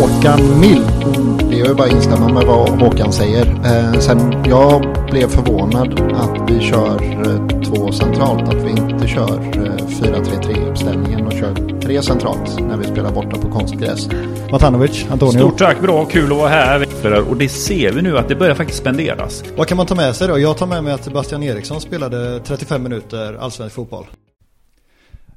Håkan Mild. Det är ju bara att instämma med vad Håkan säger. Eh, sen jag blev förvånad att vi kör eh, två centralt. Att vi inte kör eh, 4-3-3 uppställningen och kör tre centralt när vi spelar borta på konstgräs. Matanovic, Antonio. Stort tack, bra, kul att vara här. Och det ser vi nu att det börjar faktiskt spenderas. Vad kan man ta med sig då? Jag tar med mig att Sebastian Eriksson spelade 35 minuter allsvensk fotboll.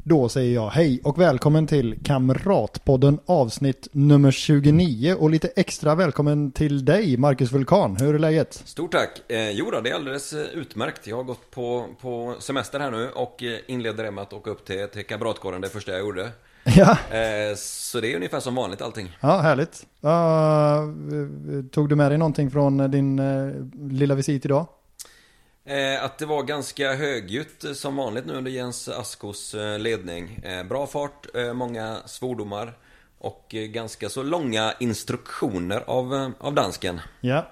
Då säger jag hej och välkommen till Kamratpodden avsnitt nummer 29 och lite extra välkommen till dig Marcus Vulkan. Hur är läget? Stort tack! Eh, jo då, det är alldeles eh, utmärkt. Jag har gått på, på semester här nu och eh, inleder det med att åka upp till, till Kamratgården, det första jag gjorde. Ja, Eh, så det är ungefär som vanligt allting. ja härligt. Uh, tog du med dig någonting från din uh, lilla visit idag? Eh, att det var ganska högljutt eh, som vanligt nu under Jens Askos eh, ledning. Eh, bra fart, eh, många svordomar och eh, ganska så långa instruktioner av, av dansken. Ja.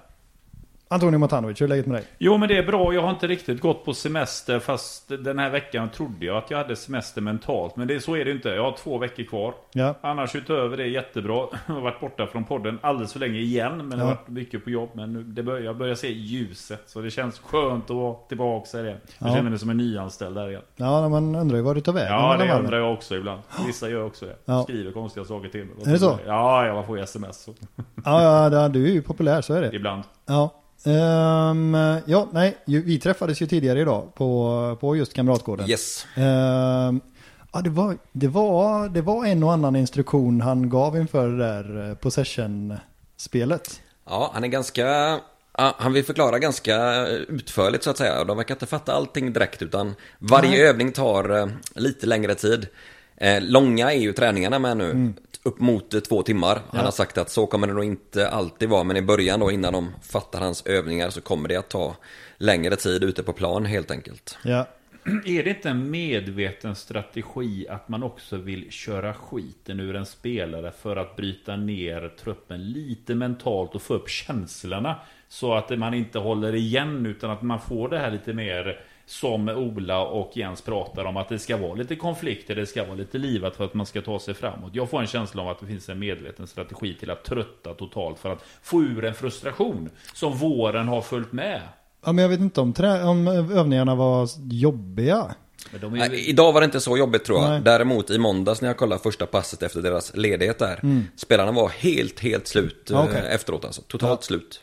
Antonio Matanovic, hur är läget med dig? Jo men det är bra, jag har inte riktigt gått på semester fast den här veckan trodde jag att jag hade semester mentalt. Men det, så är det inte, jag har två veckor kvar. Ja. Annars utöver det är jättebra. Jag har varit borta från podden alldeles för länge igen. Men det har Ja. varit mycket på jobb. Men nu, det börjar, jag börjar se ljuset. Så det känns skönt att vara tillbaka i det. Jag Ja. känner mig som en nyanställd där igen. Ja, man undrar ju var du tar vägen. Ja, det undrar jag också ibland. Vissa gör också det. Ja. Skriver konstiga saker till mig. Är det så? Ja, jag får sms. Så. Ja, ja, ja, du är ju populär, så är det. Ibland. Ja. Ehm, ja, nej, ju- vi träffades ju tidigare idag på, på just Kamratgården. Yes. Ehm, ja, det var, det, var, det var en och annan instruktion han gav inför det där eh, possession-spelet. Ja, han är ganska... ja, Han vill förklara ganska utförligt så att säga. De verkar inte fatta allting direkt utan varje Nej. övning tar eh, lite längre tid. Eh, långa är ju träningarna med nu. Upp mot eh, två timmar. Han Ja. har sagt att så kommer det nog inte alltid vara. Men i början då innan de fattar hans övningar så kommer det att ta längre tid ute på plan helt enkelt. Ja. Är det inte en medveten strategi att man också vill köra skiten ur en spelare för att bryta ner truppen lite mentalt och få upp känslorna? Så att man inte håller igen utan att man får det här lite mer som Ola och Jens pratar om att det ska vara lite konflikter, det ska vara lite livat för att man ska ta sig framåt. Jag får en känsla av att det finns en medveten strategi till att trötta totalt för att få ur en frustration som våren har följt med. ja, men jag vet inte om, trä- om övningarna var jobbiga. Men de är ju- Nej, idag var det inte så jobbigt tror jag. Nej. Däremot i måndags när jag kollade första passet efter deras ledighet där. Spelarna var helt, helt slut eh, Mm. Okej. efteråt alltså. Totalt slut.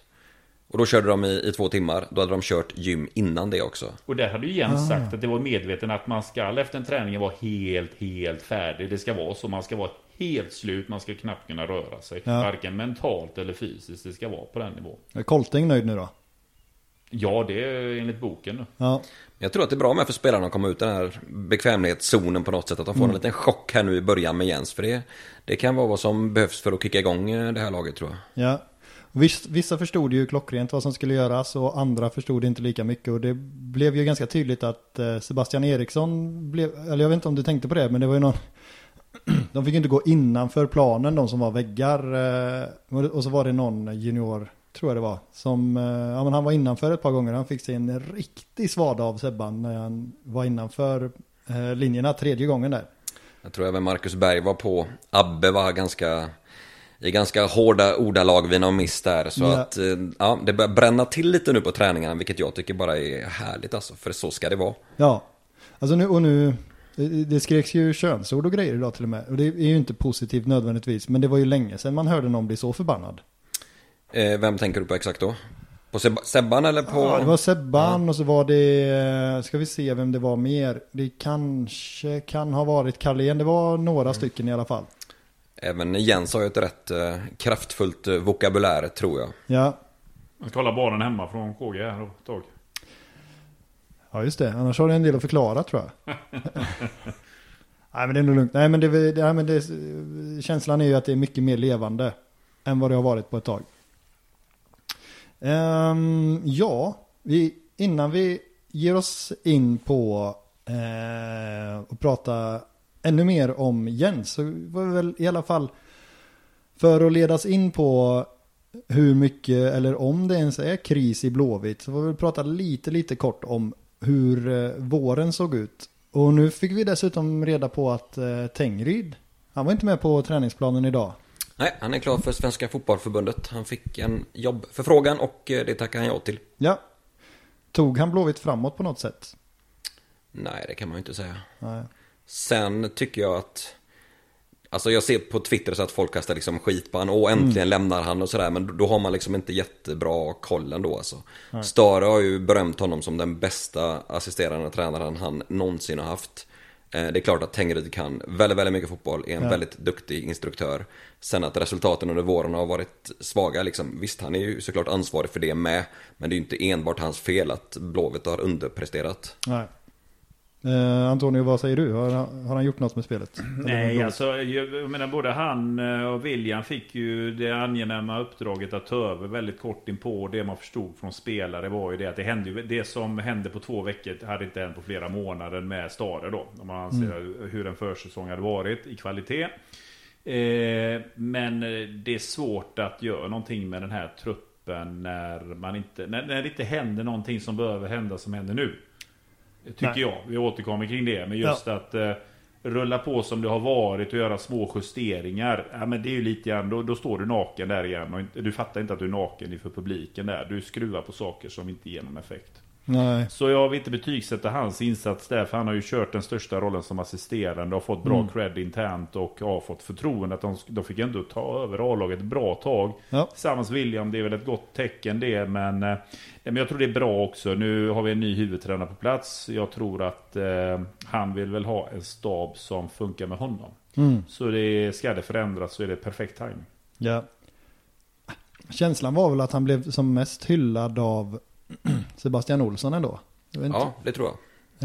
Och då körde de i, i två timmar. Då hade de kört gym innan det också. Och där hade ju Ah. Jens sagt att det var medveten att man ska efter en träning vara helt, helt färdig. Det ska vara så. Man ska vara helt slut. Man ska knappt kunna röra sig. Ja. Varken mentalt eller fysiskt. Det ska vara på den nivån. Är Kolting nöjd nu då? Ja, det är enligt boken. nu. Ja. Jag tror att det är bra med för spelarna att komma ut den här bekvämlighetszonen på något sätt. Att de får Mm. en liten chock här nu i början med Jens. För det, det kan vara vad som behövs för att kicka igång eh, det här laget tror jag. Ja. Vissa förstod ju klockrent vad som skulle göras och andra förstod inte lika mycket. Och det blev ju ganska tydligt att eh, Sebastian Eriksson blev, eller jag vet inte om du tänkte på det, men det var ju någon De fick ju inte gå innanför planen, de som var väggar. Eh, och så var det någon junior, tror jag det var, som, eh, ja men han var innanför ett par gånger. Han fick sig en riktig svada av Sebban när han var innanför linjerna tredje gången där. Jag tror även Marcus Berg var på. Abbe var ganska i ganska hårda ordalag vid någon miss där. Så Ja. att eh, ja, det börjar bränna till lite nu på träningarna. Vilket jag tycker bara är härligt alltså. För så ska det vara. Ja, alltså nu och nu, det- det skreks ju könsord och grejer idag till och med. Och det är ju inte positivt nödvändigtvis, men det var ju länge sedan man hörde någon bli så förbannad. Eh, vem tänker du på exakt då? På Seb- Sebban eller på... Ja, det var Sebban och så var det, eh, ska vi se vem det var mer. Det kanske kan ha varit Carlén, det var några stycken i alla fall. Även Jens har ju ett rätt eh, kraftfullt eh, vokabulär tror jag. Ja, Jag ska hålla barnen hemma från KG här ett tag. ja just det. Annars har det en del att förklara tror jag. Nej men det är nog lugnt. Nej men, det, det, nej, men det, känslan är ju att det är mycket mer levande än vad det har varit på ett tag. Ehm, ja, vi, innan vi ger oss in på eh, och prata ännu mer om Jens så var vi väl i alla fall för att ledas in på hur mycket eller om det ens är kris i Blåvitt så får vi prata lite lite kort om hur eh, våren såg ut. Och nu fick vi dessutom reda på att eh, Tengryd, han var inte med på träningsplanen idag. Nej, han är klar för Svenska Fotbollförbundet. Han fick en jobbförfrågan och eh, det tackar han ja till. Ja. Tog han Blåvitt framåt på något sätt? Nej, det kan man ju inte säga. Nej. Sen tycker jag att Alltså jag ser på Twitter så att folk kastar liksom skit på han. Åh äntligen lämnar han och sådär. Men då har man liksom inte jättebra koll ändå alltså. Stare har ju berömt honom som den bästa assisterande tränaren han någonsin har haft. Eh, Det är klart att Tengryd kan väldigt, väldigt mycket fotboll, är en Ja. väldigt duktig instruktör. Sen att resultaten under våren har varit svaga liksom. Visst, han är ju såklart ansvarig för det med. Men det är ju inte enbart hans fel att Blåvitt har underpresterat. Nej. Eh, Antonio, vad säger du? Har, har han gjort något med spelet? Nej, alltså jag jag menar både han eh, och William fick ju det angenäma uppdraget att ta över väldigt kort inpå. Det man förstod från spelare var ju det att det hände det som hände på två veckor hade inte hänt på flera månader med Stare då. Om man anser hur en försäsong hade varit i kvalitet. Eh, men det är svårt att göra någonting med den här truppen när man inte, när, när det inte händer någonting som behöver hända som händer nu. Tycker Nej. jag. Vi återkommer kring det. Men just att eh, rulla på som det har varit och göra små justeringar. Ja, men det är ju lite grann, då, då står du naken där igen. Och inte, du fattar inte att du är naken inför publiken där. Du skruvar på saker som inte ger någon effekt. Nej. Så jag vill inte betygsätta hans insats där. För han har ju kört den största rollen som assisterande. Och fått bra Mm. cred internt. Och har fått förtroende. Att de, de fick ändå ta över A-laget ett bra tag. Ja. Tillsammans William, det är väl ett gott tecken det. Men, eh, men jag tror det är bra också. Nu har vi en ny huvudtränare på plats. Jag tror att eh, han vill väl ha en stab som funkar med honom. Mm. Så det, ska det förändras så är det perfekt timing. Ja. Känslan var väl att han blev som mest hyllad av Sebastian Olsson ändå. Jag vet inte. Ja, det tror jag.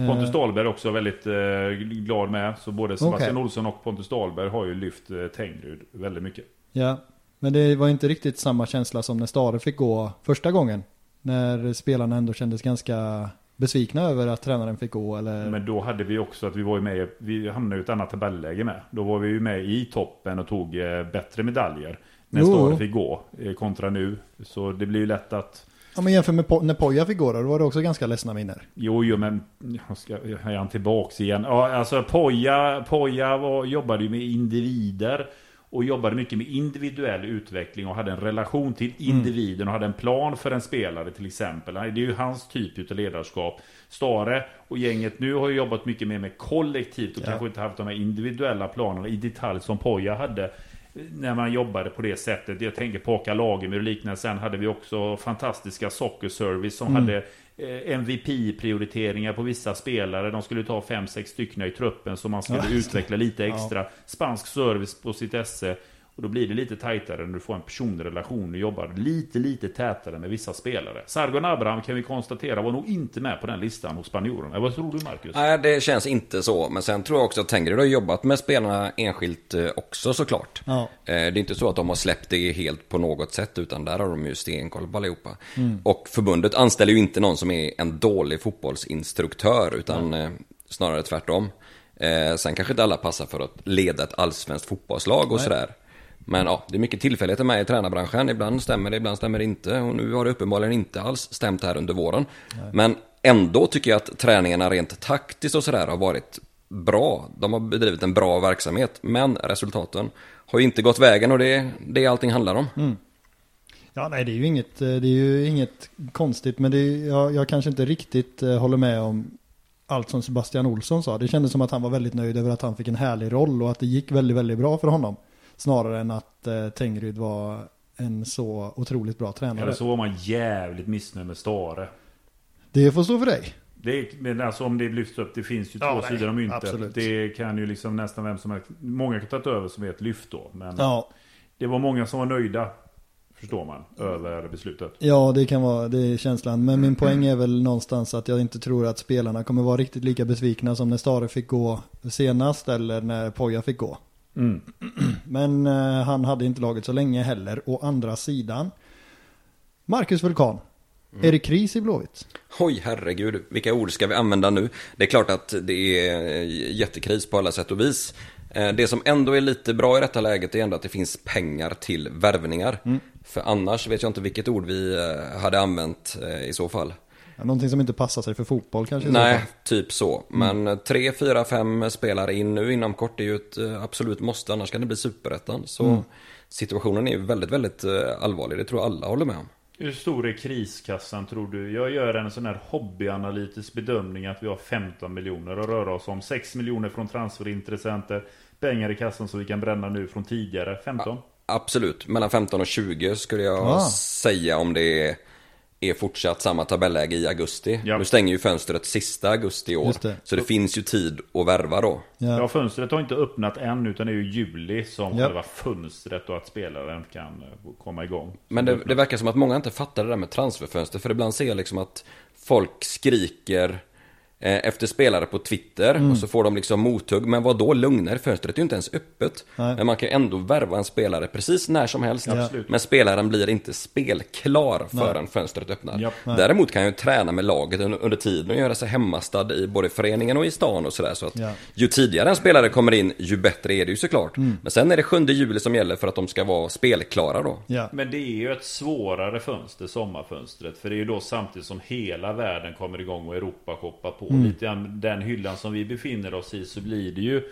Eh, Pontus Dahlberg är också väldigt eh, glad med. Så både Sebastian Okej. Olsson och Pontus Dahlberg har ju lyft eh, Tengryd väldigt mycket. Ja, men det var inte riktigt samma känsla som när Stare fick gå första gången. När spelarna ändå kändes ganska besvikna över att tränaren fick gå eller... Men då hade vi också att vi var ju med, vi hamnade i ett annat tabelläge med. Då var vi ju med i toppen och tog eh, bättre medaljer. När. Stare fick gå, kontra nu. Så det blir ju lätt att, Ja men jämför med po- när Poja fick gå då, då var det också ganska ledsna miner. jo jo men, jag ska, är han tillbaks igen? Ja alltså Poja, Poja var, jobbade ju med individer. Och jobbade mycket med individuell utveckling och hade en relation till individen och hade en plan för en spelare till exempel. Det är ju hans typ av ledarskap. Stare och gänget nu har ju jobbat mycket mer med kollektivt och Ja. kanske inte haft de här individuella planerna i detalj som Poja hade. När man jobbade på det sättet. Jag tänker på Åka Lagemyr och liknande. Sen hade vi också fantastiska Soccer Service som hade eh, MVP-prioriteringar på vissa spelare. De skulle ta 5-6 stycken i truppen som man skulle Ja, utveckla lite extra. Spansk service på sitt esse. Och då blir det lite tajtare när du får en personlig relation och jobbar lite, lite tätare med vissa spelare. Sargon Abraham kan vi konstatera var nog inte med på den listan hos spanjorerna. Vad tror du Marcus? Nej, det känns inte så. Men sen tror jag också att Tengryd har jobbat med spelarna enskilt eh, också såklart. Ja. Eh, Det är inte så att de har släppt det helt på något sätt, utan där har de ju stenkoll på allihopa. Och förbundet anställer ju inte någon som är en dålig fotbollsinstruktör, utan eh, snarare tvärtom. Sen kanske inte alla passar för att leda ett allsvenskt fotbollslag och sådär. Men ja, det är mycket tillfälligheter med i tränarbranschen. Ibland stämmer det, ibland stämmer det inte. Och nu har det uppenbarligen inte alls stämt här under våren. Men ändå tycker jag att träningarna rent taktiskt och sådär har varit bra. De har bedrivit en bra verksamhet. Men resultaten har ju inte gått vägen och det är det allting handlar om. Ja, nej det är ju inget, eh, det är ju inget konstigt men det är, jag, jag kanske inte riktigt eh, håller med om allt som Sebastian Olsson sa. Det kändes som att han var väldigt nöjd över att han fick en härlig roll och att det gick väldigt, väldigt bra för honom. Snarare än att eh, Tengryd var en så otroligt bra tränare. Eller så var man jävligt missnöjd med Stare. Det får stå för dig. Det är, men alltså om det lyfts upp, det finns ju Ja, två nej, sidor av myntet. absolut. Det kan ju liksom nästan vem som helst, många kan ta över som är ett lyft då. Men Ja, det var många som var nöjda, förstår man, över beslutet. ja det kan vara, det är känslan. Men min poäng är väl någonstans att jag inte tror att spelarna kommer vara riktigt lika besvikna som när Stare fick gå senast eller när Poja fick gå. Mm. Men eh, han hade inte laget så länge heller. Å andra sidan. Marcus Vulkan. Är det kris i Blåvitt? Oj, herregud, vilka ord ska vi använda nu? Det är klart att det är jättekris på alla sätt och vis. Eh, Det som ändå är lite bra i detta läget är ändå att det finns pengar till värvningar. För annars vet jag inte vilket ord vi eh, hade använt eh, i så fall. Ja, någonting som inte passar sig för fotboll kanske? Nej, typ så. Men eh, tre, fyra, fem spelare in nu inom kort är ju ett eh, absolut måste, annars kan det bli superettan. Så situationen är väldigt, väldigt eh, allvarlig. Det tror jag alla håller med om. Hur stor är kriskassan tror du? Jag gör en sån här hobbyanalytisk bedömning att vi har 15 miljoner att röra oss om. 6 miljoner från transferintressenter. Pengar i kassan som vi kan bränna nu från tidigare. 15? Absolut, mellan 15 och 20 skulle jag Ah. säga om det är, är fortsatt samma tabelläge i augusti. Ja. Nu stänger ju fönstret sista augusti i år. Det. Så det finns ju tid att värva då. Ja. Ja, fönstret har inte öppnat än utan det är ju juli som Ja. själva fönstret och att spelaren kan eh, komma igång. Men det, det verkar som att många inte fattar det där med transferfönster. För ibland ser jag liksom att folk skriker efter spelare på Twitter Mm. och så får de liksom mothugg. Men vad då lugnar? Fönstret är ju inte ens öppet. Nej. Men man kan ju ändå värva en spelare precis när som helst. Ja. Men spelaren blir inte spelklar förrän fönstret öppnar. Japp. Däremot kan jag ju träna med laget under, tiden och göra sig hemmastad i både föreningen och i stan och sådär. Så att Ja. ju tidigare en spelare kommer in, ju bättre är det ju såklart. Mm. Men sen är det 7 juli som gäller för att de ska vara spelklara då. Ja. Men det är ju ett svårare fönster, sommarfönstret. För det är ju då samtidigt som hela världen kommer igång och Europa shoppar på. Mm. Lite grann den hyllan som vi befinner oss i så blir det ju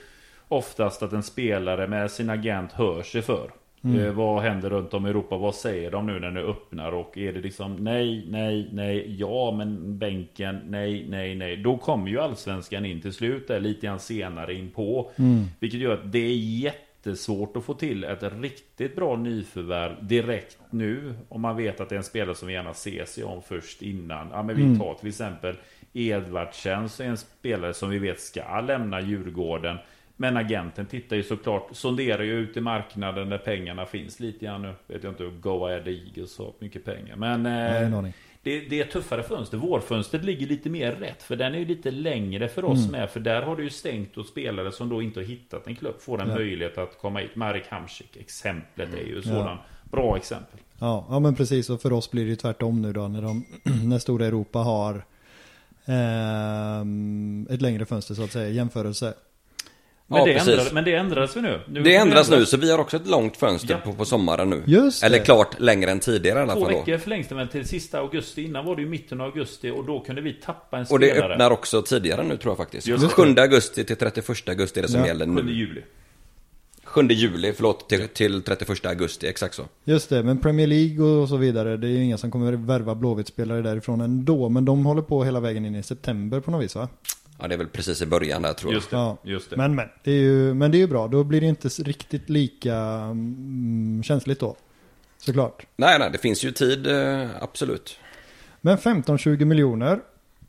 oftast att en spelare med sin agent hör sig för. Mm. Eh, vad händer runt om i Europa? Vad säger de nu när det öppnar? Och är det liksom nej, nej, nej, ja men bänken, nej, nej, nej. Då kommer ju allsvenskan in till slut där lite grann senare in på. Mm. Vilket gör att det är jättesvårt att få till ett riktigt bra nyförvärv direkt nu. Om man vet att det är en spelare som vi gärna ser sig om först innan. Ja men vi tar till exempel Edvardsen, är en spelare som vi vet ska lämna Djurgården. Men agenten tittar ju såklart, sonderar ju ut i marknaden där pengarna finns lite grann nu. Vet jag inte, Go Ahead Eagles har mycket pengar. Men Nej, eh, det, det är tuffare fönster. Vårfönstret ligger lite mer rätt. För den är ju lite längre för oss Mm. med. För där har du ju stängt och spelare som då inte har hittat en klubb får en Ja. möjlighet att komma hit. Marek Hamsik, exemplet är ju Ja. sådan. Bra exempel. Ja, ja, men precis. Och för oss blir det ju tvärtom nu då när, de, när stora Europa har ett längre fönster så att säga jämförelse. Men, Ja, det, ändrades, men det ändras vi nu. nu Det ändras nu, så vi har också ett långt fönster Ja. på, på sommaren nu. Just Eller det. klart längre än tidigare i alla Två fall då. veckor förlängs det väl till sista augusti. Innan var det ju mitten av augusti och då kunde vi tappa en Och det spelare. öppnar också tidigare nu tror jag faktiskt. Just det. 7 augusti till 31 augusti är det som Ja. gäller 7 nu. juli. 7 juli, förlåt, till, till 31 augusti, exakt så. Just det, men Premier League och så vidare, det är ju inga som kommer värva Blåvitt-spelare därifrån ändå. Men de håller på hela vägen in i september på något vis va? Ja, det är väl precis i början där tror jag. Just det. Ja. Just det. Men men, det är ju, men det är ju bra. Då blir det inte riktigt lika mm, känsligt då. Såklart. Nej, nej, det finns ju tid, eh, absolut. Men 15-20 miljoner.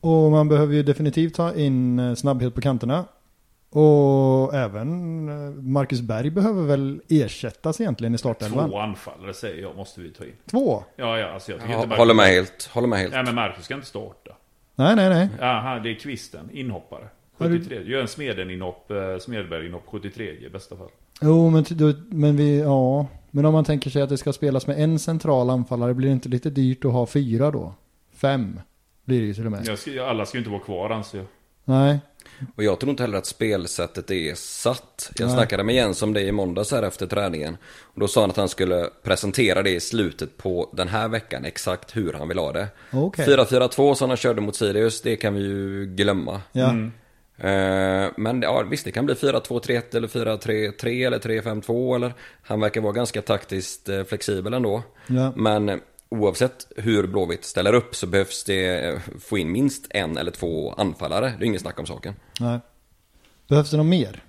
Och man behöver ju definitivt ta in eh, snabbhet på kanterna. Och även eh, Marcus Berg behöver väl ersättas egentligen i startelvan. Två anfallare säger jag måste vi ta in. Två? Ja, ja, alltså jag tycker Ja, inte håller med helt, håller med helt. Nej, men Marcus ska inte starta. Nej, nej, nej. Ja, han, det är kvisten, inhoppare. Har du- 73. Gör en Smeden-inhopp, eh, Smedberg-inhopp 73 i bästa fall. Jo, men, men vi, ja. Men om man tänker sig att det ska spelas med en central anfallare, blir det inte lite dyrt att ha fyra då? Fem blir det ju till och med. Jag ska, alla ska ju inte vara kvar anser jag. Nej. Och jag tror inte heller att spelsättet är satt. Jag Nej. snackade med Jens om det i måndags här efter träningen. Och då sa han att han skulle presentera det i slutet på den här veckan, exakt hur han vill ha det. Okej. 4-4-2 som han körde mot Sirius, det kan vi ju glömma. Ja. Mm. Eh, Men ja, visst, det kan bli 4-2-3-1 eller 4-3-3 eller 3-5-2 eller Han verkar vara ganska taktiskt eh, flexibel ändå. Ja. Men oavsett hur Blåvitt ställer upp så behövs det eh, få in minst en eller två anfallare. Det är inget snack om saken. Nej. Behövs det något mer?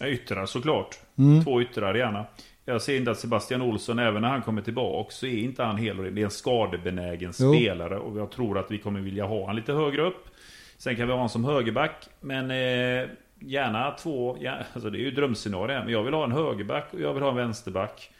Ja, Yttrar såklart. Mm. Två yttrar gärna. Jag ser inte att Sebastian Olsson, även när han kommer tillbaka, så är inte han hel. Det är en skadebenägen Jo. spelare och jag tror att vi kommer vilja ha han lite högre upp. Sen kan vi ha honom som högerback, men eh, gärna två, ja, alltså det är ju drömscenario men jag vill ha en högerback och jag vill ha en vänsterback.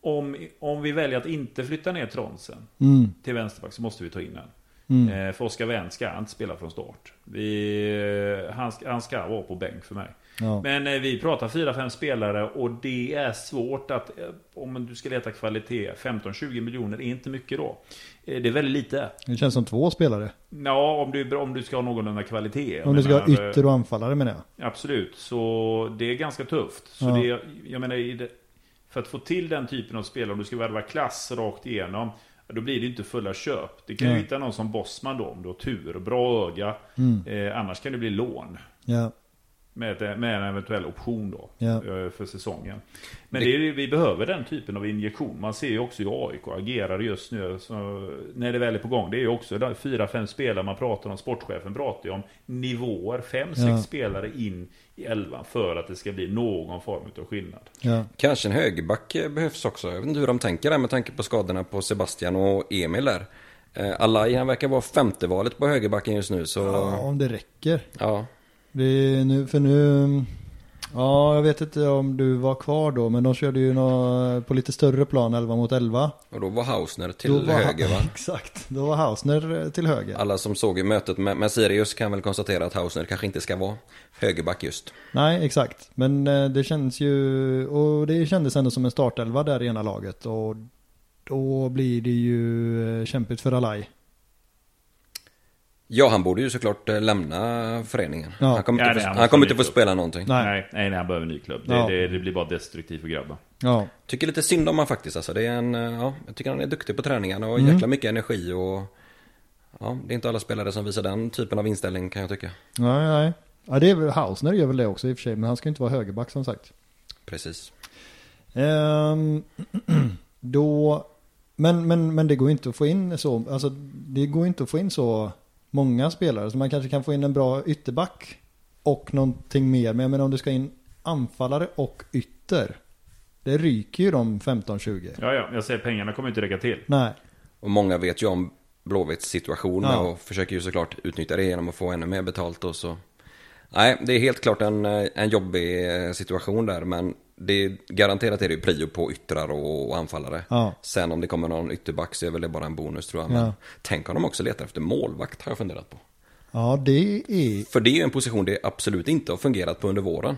Om, om vi väljer att inte flytta ner Tronsen Mm. till vänsterback så måste vi ta in den. Mm. Eh, för Oskar Wendt ska inte spela från start. Vi, eh, han, ska, han ska vara på bänk för mig. Ja. Men eh, vi pratar 4-5 spelare och det är svårt att, eh, om du ska leta kvalitet, 15-20 miljoner är inte mycket då. Eh, det är väldigt lite. Det känns som två spelare. Ja, om du, om du ska ha någorlunda kvalitet. Om du ska ha menar, eh, ytter och anfallare menar jag. Absolut, så det är ganska tufft. Så Ja. det, jag menar, i det, för att få till den typen av spel, om du ska värva klass rakt igenom, då blir det inte fulla köp. Det kan ju Nej. hitta någon som Bosman då, om du har tur och bra öga. Mm. Eh, annars kan det bli lån. Ja. Med, ett- med en eventuell option då. Eh, För säsongen. Men det vi behöver den typen av injektion. Man ser ju också hur AIK agerar just nu. Så när det väl är på gång. Det är ju också fyra, fem spelare man pratar om. Sportchefen pratar ju om nivåer. Fem, sex Ja. spelare in i elvan. För att det ska bli någon form av skillnad. Ja. Kanske en högerback eh, behövs också. Jag vet inte hur de tänker där med tanke på skadorna på Sebastian och Emil där. Eh, Alai, han verkar vara femte valet på högerbacken just nu så... ja, Ja. om det räcker. Det är nu, för nu, ja jag vet inte om du var kvar då, men de körde ju nå, på lite större plan 11 mot 11. Och då var Hausner till Då var, höger va? Exakt, då var Hausner eh, till höger. Alla som såg i mötet med, med Sirius kan väl konstatera att Hausner kanske inte ska vara högerback just. Nej, exakt. Men eh, det känns ju, och det kändes ändå som en startelva där i ena laget. Och då blir det ju eh, kämpigt för Alai. Ja, han borde ju såklart eh, lämna föreningen. Ja. Han kommer Ja, inte, nej, få, han kommer inte få spela någonting. Nej. Nej, nej, han behöver en ny klubb. Det, Ja. det, det blir bara destruktivt för grabbar. Ja, Tycker lite synd om han faktiskt alltså. Det är en, ja, jag tycker han är duktig på träningarna och Mm. jäkla mycket energi och... Ja, det är inte alla spelare som visar den typen av inställning kan jag tycka. nej, nej. Ja, det är väl, Hausner gör väl det också i och för sig, men han ska inte vara högerback som sagt. Precis. Ehm, då, men, men, men det går inte att få in så, alltså det går inte att få in så många spelare. Så man kanske kan få in en bra ytterback och någonting mer. Men jag menar om du ska in anfallare och ytter. Det ryker ju de 15-20. Ja, ja, jag säger pengarna kommer inte räcka till. Nej, Och många vet ju om Blåvitts situation Ja. och försöker ju såklart utnyttja det genom att få ännu mer betalt och så. Nej, det är helt klart en, eh, en jobbig eh, situation där men det är, garanterat är det ju prio på yttrar och, och anfallare. Ja. Sen om det kommer någon ytterback så är väl det bara en bonus tror jag. Men Ja. tänk om de också letar efter målvakt har jag funderat på. ja det är, För det är ju en position det absolut inte har fungerat på under våren.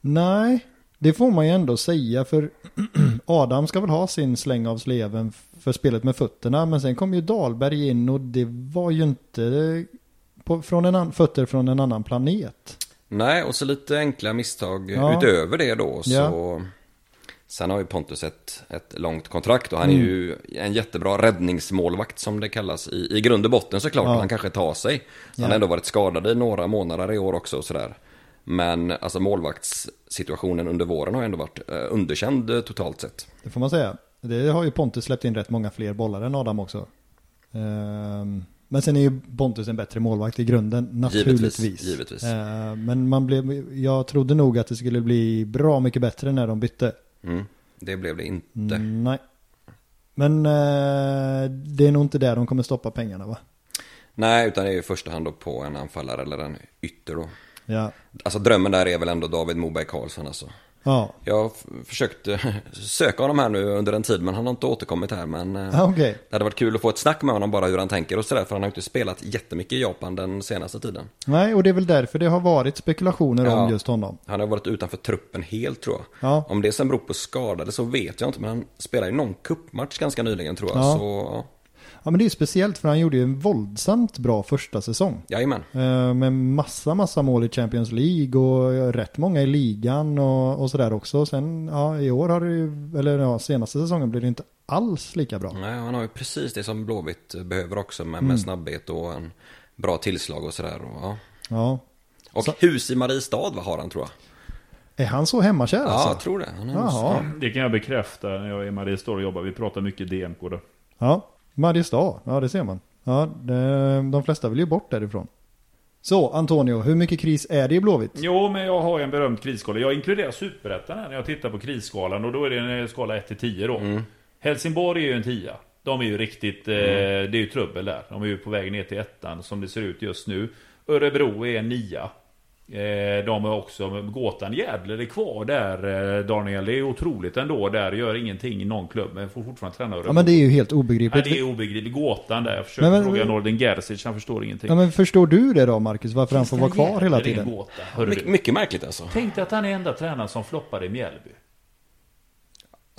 nej. Det får man ju ändå säga för Adam ska väl ha sin släng av sleven för spelet med fötterna. Men sen kom ju Dahlberg in och det var ju inte på, från en fötter från en annan planet. Nej, och så lite enkla misstag Ja. utöver det då. Så... Ja. Sen har ju Pontus ett, ett långt kontrakt och han är Mm. ju en jättebra räddningsmålvakt som det kallas i, i grund och botten såklart. Ja. Han kanske tar sig. Han Ja. har ändå varit skadad i några månader i år också och sådär. Men alltså målvaktssituationen under våren har ändå varit eh, underkänd eh, totalt sett. Det får man säga. Det har ju Pontus släppt in rätt många fler bollar än Adam också. Ehm, Men sen är ju Pontus en bättre målvakt i grunden, naturligtvis. Givetvis, givetvis. Ehm, Men man blev, jag trodde nog att det skulle bli bra mycket bättre när de bytte. Mm. Det blev det inte. Mm, nej. Men eh, det är nog inte där de kommer stoppa pengarna va? Nej, utan det är i första hand då på en anfallare eller en ytter då. Ja. Alltså drömmen där är väl ändå David Moberg Karlsson alltså. Ja, Jag har försökt söka honom här nu under en tid men han har inte återkommit här men eh, ja okej. Det hade varit kul att få ett snack med honom bara hur han tänker och sådär för han har ju inte spelat jättemycket i Japan den senaste tiden. Nej, och det är väl därför det har varit spekulationer Ja. om just honom. Han har varit utanför truppen helt tror jag. Ja. Om det sen beror på skadade så vet jag inte men han spelade ju någon kuppmatch ganska nyligen tror jag. Ja. Så ja, men det är ju speciellt för han gjorde ju en våldsamt bra första säsong. jajamän. Eh, Med massa, massa mål i Champions League och rätt många i ligan och, och sådär också. Sen, ja i år har det ju, eller ja senaste säsongen blev det inte alls lika bra. Nej, han har ju precis det som Blåvitt behöver också med, Mm. med snabbhet och en bra tillslag och sådär. Och, ja. Ja. och Så- hus i Mariestad vad har han tror jag. Är han så hemmakär Ja, alltså? jag tror det. Han är Jaha. Det kan jag bekräfta när jag är i Mariestad och jobbar. Vi pratar mycket DMK då. Ja, Mariestad. Ja, det ser man. Ja, det, de flesta vill ju bort därifrån. Så, Antonio, hur mycket kris är det i Blåvitt? Jo, men jag har ju en berömd krisskala. Jag inkluderar superettan här när jag tittar på krisskalan. Och då är det en skala 1 till 10 då. Helsingborg är ju en 10. De är ju riktigt, eh, det är ju trubbel där. De är ju på väg ner till ettan som det ser ut just nu. Örebro är en 9. Eh, de är också, Gåtan Gävle är kvar där eh, Daniel. Det är otroligt ändå där. Gör ingenting i någon klubb men får fortfarande träna Örebro. Ja, men det är ju helt Nej, obegripligt. det är obegripligt. Gåtan där. Jag försöker Men- men- fråga Norden Gerzic, han förstår ingenting. Ja, men förstår du det då, Marcus? Varför han får vara kvar hela tiden? gåta. My, mycket märkligt alltså. Tänk dig att han är enda tränaren som floppar i Mjällby.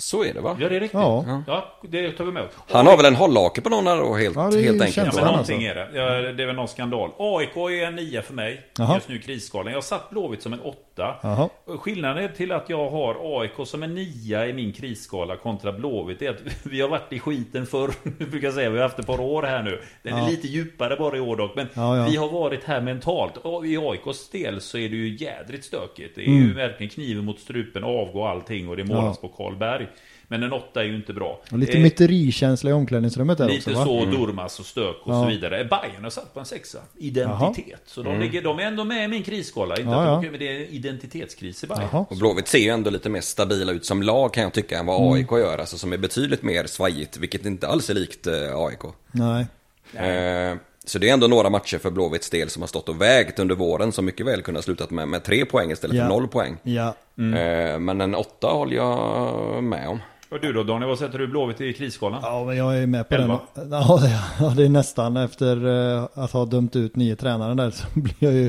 Så är det va? Ja, det är riktigt. Ja. Ja, det tar vi med oss. Han har väl en hållhake på någon där då helt, Ja, det helt Ja, enkelt. känns men han någonting alltså. är det. Ja, det är väl någon skandal. AIK är en nia för mig. Jaha. Just nu i krisskalan. Jag har satt Blåvitt som en åtta. Åtta. Och Skillnaden till att jag har AIK som en nia i min krisskala kontra Blåvitt är att vi har varit i skiten förr. Jag brukar säga vi har haft ett par år här nu. Den är Ja. lite djupare bara i år dock. Men Ja, ja. vi har varit här mentalt. Och I AIKs del så är det ju jädrigt stökigt. Det är Mm. ju verkligen kniven mot strupen, avgå allting och det målas på Karlberg. Men en åtta är ju inte bra. Och lite Eh, myterikänsla i omklädningsrummet där Lite också så, Durmas och stök och Ja. så vidare. Bayern har satt på en sexa. Identitet. Så de, ligger, de är ändå med i min krisskala. Inte Ja, att de, ja. men det är en identitetskris i Bayern. Jaha. Och Blåvitt ser ju ändå lite mer stabila ut som lag kan jag tycka än vad AIK gör. Alltså som är betydligt mer svajigt, vilket inte alls är likt eh, AIK. Nej. Eh, så det är ändå några matcher för Blåvitts del som har stått och vägt under våren som mycket väl kunde ha slutat med, med tre poäng istället Ja. för noll poäng. Ja. Eh, men en åtta håller jag med om. Och du då Daniel, vad sätter du Blåvitt i krisskalan? Ja, men jag är med på Elva. den. Ja, det, är nästan efter eh, att ha dömt ut nio tränare där så blir jag ju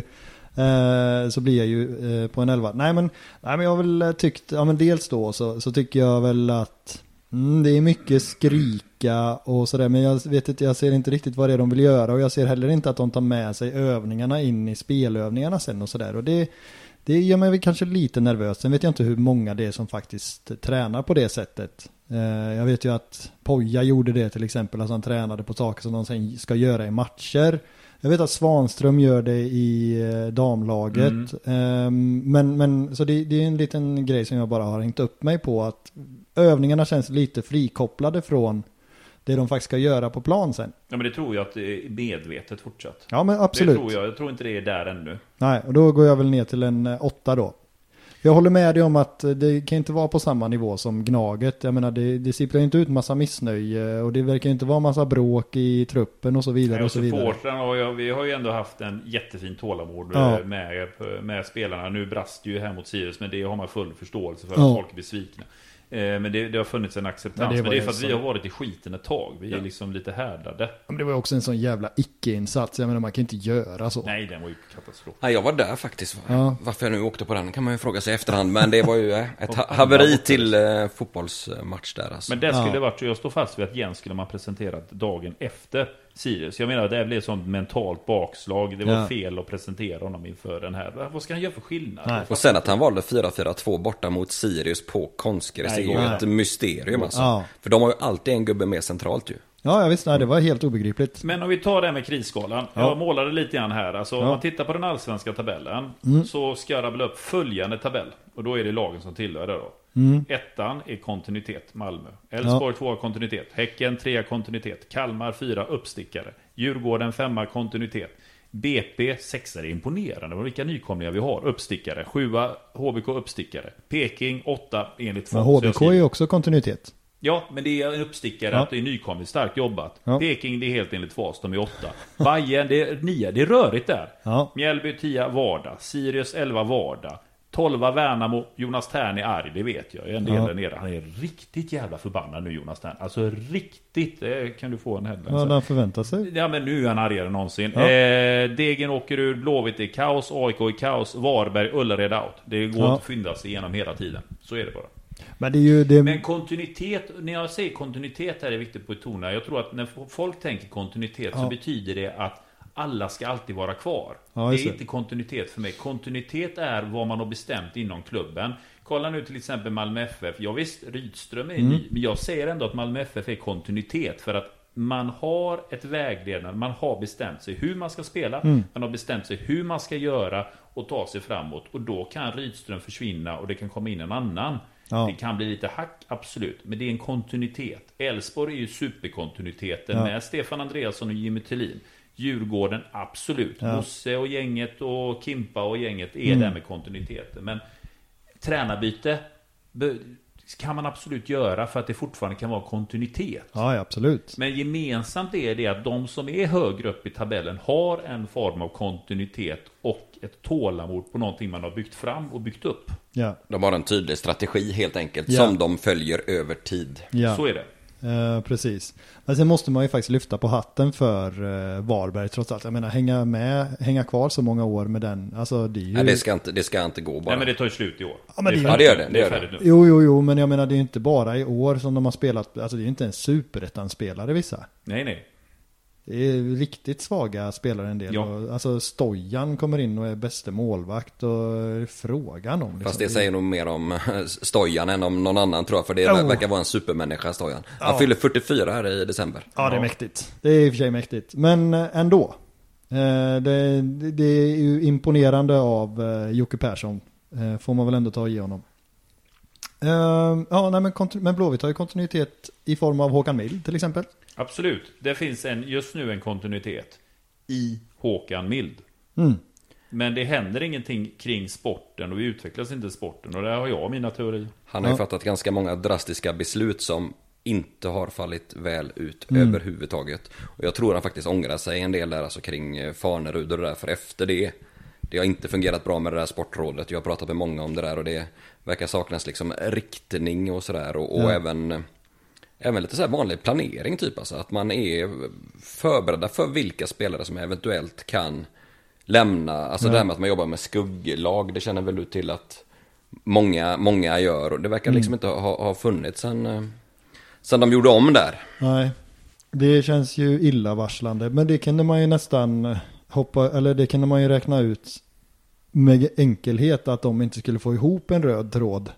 eh, så blir jag ju eh, på en elva. Nej men, nej men jag har väl tyckt, ja men dels då så, så tycker jag väl att mm, det är mycket skrika och sådär men jag vet inte, jag ser inte riktigt vad det är de vill göra och jag ser heller inte att de tar med sig övningarna in i spelövningarna sen och sådär och det det gör mig kanske lite nervös. Sen vet jag inte hur många det är som faktiskt tränar på det sättet. Eh, Jag vet ju att Poja gjorde det till exempel, att han tränade på saker som de sen ska göra i matcher. Jag vet att Svanström gör det i eh, damlaget. Ehm, Men, men så det, det är en liten grej som jag bara har hängt upp mig på att övningarna känns lite frikopplade från det de faktiskt ska göra på plan sen. Ja men det tror jag att det är medvetet fortsatt. Ja men absolut. Det tror jag. Jag tror inte det är där ännu. Nej, och då går jag väl ner till en eh, åtta då. Jag håller med dig om att eh, det kan inte vara på samma nivå som Gnaget. Jag menar, det, det sipprar inte ut massa missnöje och det verkar inte vara massa bråk i truppen och så vidare Nej, och och så vidare. och jag, vi har ju ändå haft en jättefin tålamod Ja. eh, med, med spelarna. Nu brast det ju här mot Sirius, men det har man full förståelse för Ja. att folk är besvikna. Eh, Men det, det har funnits en acceptans. Ja, det men det är för att vi har varit i skiten ett tag. Vi är liksom lite härdade. Ja, Men det var också en sån jävla icke-insats. Jag menar, man kan inte göra så. Nej, den var ju katastrof. Nej, jag var där faktiskt. Ja. Varför jag nu åkte på den kan man ju fråga sig i efterhand. Men det var ju eh, ett ha- haveri till eh, fotbollsmatch där alltså. Men det Ja. skulle varit, jag står fast vid att Jens skulle man presenterat dagen efter Sirius. Jag menar, det blev ett sånt mentalt bakslag. Det var Ja. fel att presentera honom inför den här. Vad ska han göra för skillnad? Nej. Och sen att han valde 4-4-2 borta mot Sirius på konstgräs är ju nej. ett mysterium alltså. Ja. För de har ju alltid en gubbe mer centralt ju. Ja, jag visst, nej, det var helt obegripligt. Men om vi tar det här med krisskalan. Ja. Jag målade lite grann här. Alltså, Om Ja. man tittar på den allsvenska tabellen. Så ska jag rabbla upp följande tabell. Och då är det lagen som tillhör det då. Ettan är kontinuitet, Malmö. Elfsborg tvåa kontinuitet. Häcken trea kontinuitet. Kalmar fyra uppstickare. Djurgården femma kontinuitet. BP sexa, det är imponerande vad vilka nykomlingar vi har. Uppstickare. Sjua HBK uppstickare. Peking åtta enligt Men HBK är ju också kontinuitet. Ja, men det är en uppstickare Ja. att det är nykomling. Starkt jobbat. Ja. Peking, det är helt enligt FAS. De är åtta. Bayern, det är nio. Det är rörigt där. Ja. Mjällby 10 Vardag. Sirius 11 Vardag. 12 Värnamo. Jonas Tern är arg, det vet jag. En del Ja. där nere. Han är riktigt jävla förbannad nu, Jonas Tern. Alltså riktigt. Det kan du få en headline Vad sen. han förväntar sig. Ja men nu är han argare än någonsin. Ja. Eh, Degen åker ur, Blåvitt är kaos, AIK är kaos, Varberg, Ullared out. Det går Ja. att skynda sig igenom hela tiden. Så är det bara. Men det är ju det... Men kontinuitet, när jag säger kontinuitet här är viktigt att betona. Jag tror att när folk tänker kontinuitet så betyder det att alla ska alltid vara kvar. Ja, det är inte kontinuitet för mig. Kontinuitet är vad man har bestämt inom klubben. Kolla nu till exempel Malmö FF. Ja, visst, Rydström är Mm. ny, men jag säger ändå att Malmö FF är kontinuitet för att man har ett vägledande, man har bestämt sig hur man ska spela, Mm. man har bestämt sig hur man ska göra och ta sig framåt. Och då kan Rydström försvinna och det kan komma in en annan. Ja. Det kan bli lite hack, absolut. Men det är en kontinuitet. Elfsborg är ju superkontinuiteten Ja. med Stefan Andreasson och Jimmy Tillin. Djurgården, absolut. Ja. Och gänget och Kimpa och gänget är Mm. där med kontinuiteten. Men tränarbyte kan man absolut göra för att det fortfarande kan vara kontinuitet. Ja, ja, absolut. Men gemensamt är det att de som är högre upp i tabellen har en form av kontinuitet och ett tålamod på någonting man har byggt fram och byggt upp. Ja, De har en tydlig strategi helt enkelt, Ja. som de följer över tid. ja. Så är det. Eh, precis. Men sen måste man ju faktiskt lyfta på hatten för eh, Varberg trots allt. Jag menar hänga med, hänga kvar så många år med den. Alltså det är ju... Nej, det, ska inte, det ska inte gå bara. Nej men det tar ju slut i år. Ja, men det- färdigt Ja, det gör det, det är gör det. nu. Jo, jo, jo, men jag menar det är ju inte bara i år som de har spelat. Alltså det är ju inte en superettan-spelare vissa. Nej, nej. Det är riktigt svaga spelare en del. Ja. Och, alltså Stojan kommer in och är bäste målvakt och frågan om. liksom. Fast det säger nog mer om Stojan än om någon annan tror jag. För det Jo. verkar vara en supermänniska Stojan. Han Ja. fyller 44 här i december. Ja, det är mäktigt. Det är i och för sig mäktigt. Men eh, ändå. Eh, Det, det är ju imponerande av eh, Jocke Persson. eh, Får man väl ändå ta och ge honom. Eh, Ja, nej, men, men Blåvitt har ju kontinuitet i form av Håkan Mild till exempel. Absolut. Det finns en, just nu en kontinuitet i Håkan Mild. Mm. Men det händer ingenting kring sporten och vi utvecklas inte sporten. Och där har jag mina teorier. Han har ju Ja. fattat ganska många drastiska beslut som inte har fallit väl ut Mm. överhuvudtaget. Och jag tror han faktiskt ångrar sig en del där alltså kring eh, Farnerud och det där. För efter det, det har inte fungerat bra med det där sportrådet. Jag har pratat med många om det där och det verkar saknas liksom riktning och sådär. Och, och Ja. även, även lite så här vanlig planering typ alltså. Att man är förberedda för vilka spelare som eventuellt kan lämna. Alltså Ja. det här med att man jobbar med skugglag, det känner väl du till att många, många gör. Och det verkar Mm. liksom inte ha, ha funnits sen, eh, sen de gjorde om där. Nej, det känns ju illavarslande. Men det kunde man ju nästan eh, hoppa, eller det kunde man ju räkna ut med enkelhet att de inte skulle få ihop en röd tråd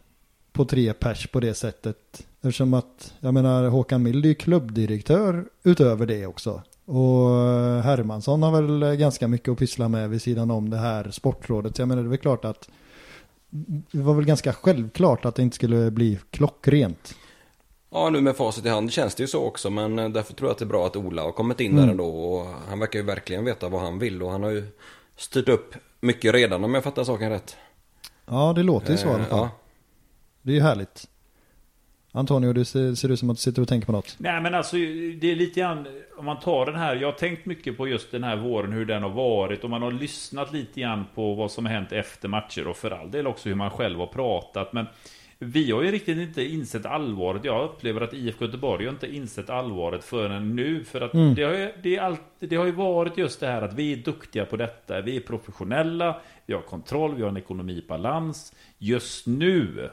på tre pers på det sättet. Eftersom att, jag menar Håkan Mild är ju klubbdirektör utöver det också. Och Hermansson har väl ganska mycket att pyssla med vid sidan om det här sportrådet. Så jag menar det är väl klart att det var väl ganska självklart att det inte skulle bli klockrent. Ja, nu med facit i hand känns det ju så också. Men eh, därför tror jag att det är bra att Ola har kommit in Mm. där ändå. Och han verkar ju verkligen veta vad han vill. Och han har ju styrt upp mycket redan om jag fattar saken rätt. Ja, det låter ju så i alla Eh, fall. ja. Det är ju härligt. Antonio, du ser, ser ut som att du sitter och tänker på något. Nej men alltså det är lite grann Om man tar den här Jag har tänkt mycket på just den här våren Hur den har varit Och man har lyssnat lite grann på vad som har hänt efter matcher Och för all del också hur man själv har pratat Men vi har ju riktigt inte insett allvaret Jag upplever att IFK Göteborg har inte insett allvaret förrän nu För att Mm. det, har ju, det, är allt, det har ju varit just det här att vi är duktiga på detta Vi är professionella Vi har kontroll, vi har en ekonomi i balans Just nu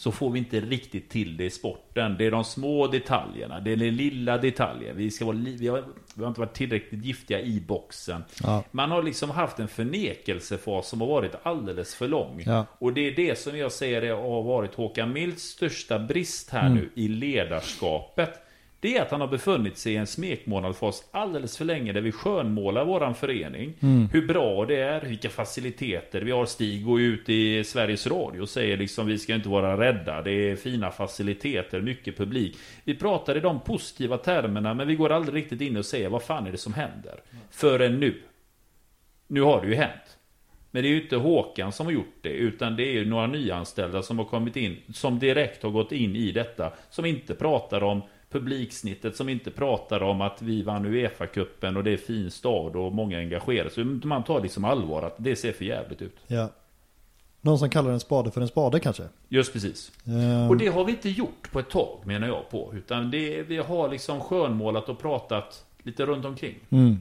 så får vi inte riktigt till det i sporten. Det är de små detaljerna, det är den lilla detaljen. Vi, ska vara vi, har, vi har inte varit tillräckligt giftiga i boxen. Ja. Man har liksom haft en förnekelsefas som har varit alldeles för lång. Ja. Och det är det som jag säger har varit Håkan Milds största brist här nu i ledarskapet. Det är att han har befunnit sig i en smekmånadsfas alldeles för länge där vi skönmålar våran förening. Hur bra det är, vilka faciliteter. Vi har Stig går ut i Sveriges Radio och säger liksom vi ska inte vara rädda. Det är fina faciliteter, mycket publik. Vi pratar i de positiva termerna men vi går aldrig riktigt in och säger vad fan är det som händer? Förrän nu. Nu har det ju hänt. Men det är ju inte Håkan som har gjort det, utan det är ju några nyanställda som har kommit in, som direkt har gått in i detta, som inte pratar om publiksnittet, som inte pratar om att vi vann Uefa-cupen och det är fin stad och många engagerar sig. Man tar liksom allvar att det ser för jävligt ut. Ja. Någon som kallar en spade för en spade kanske? Just precis. Ehm, Och det har vi inte gjort på ett tag, menar jag på. Utan det, vi har liksom skönmålat och pratat lite runt omkring. mm.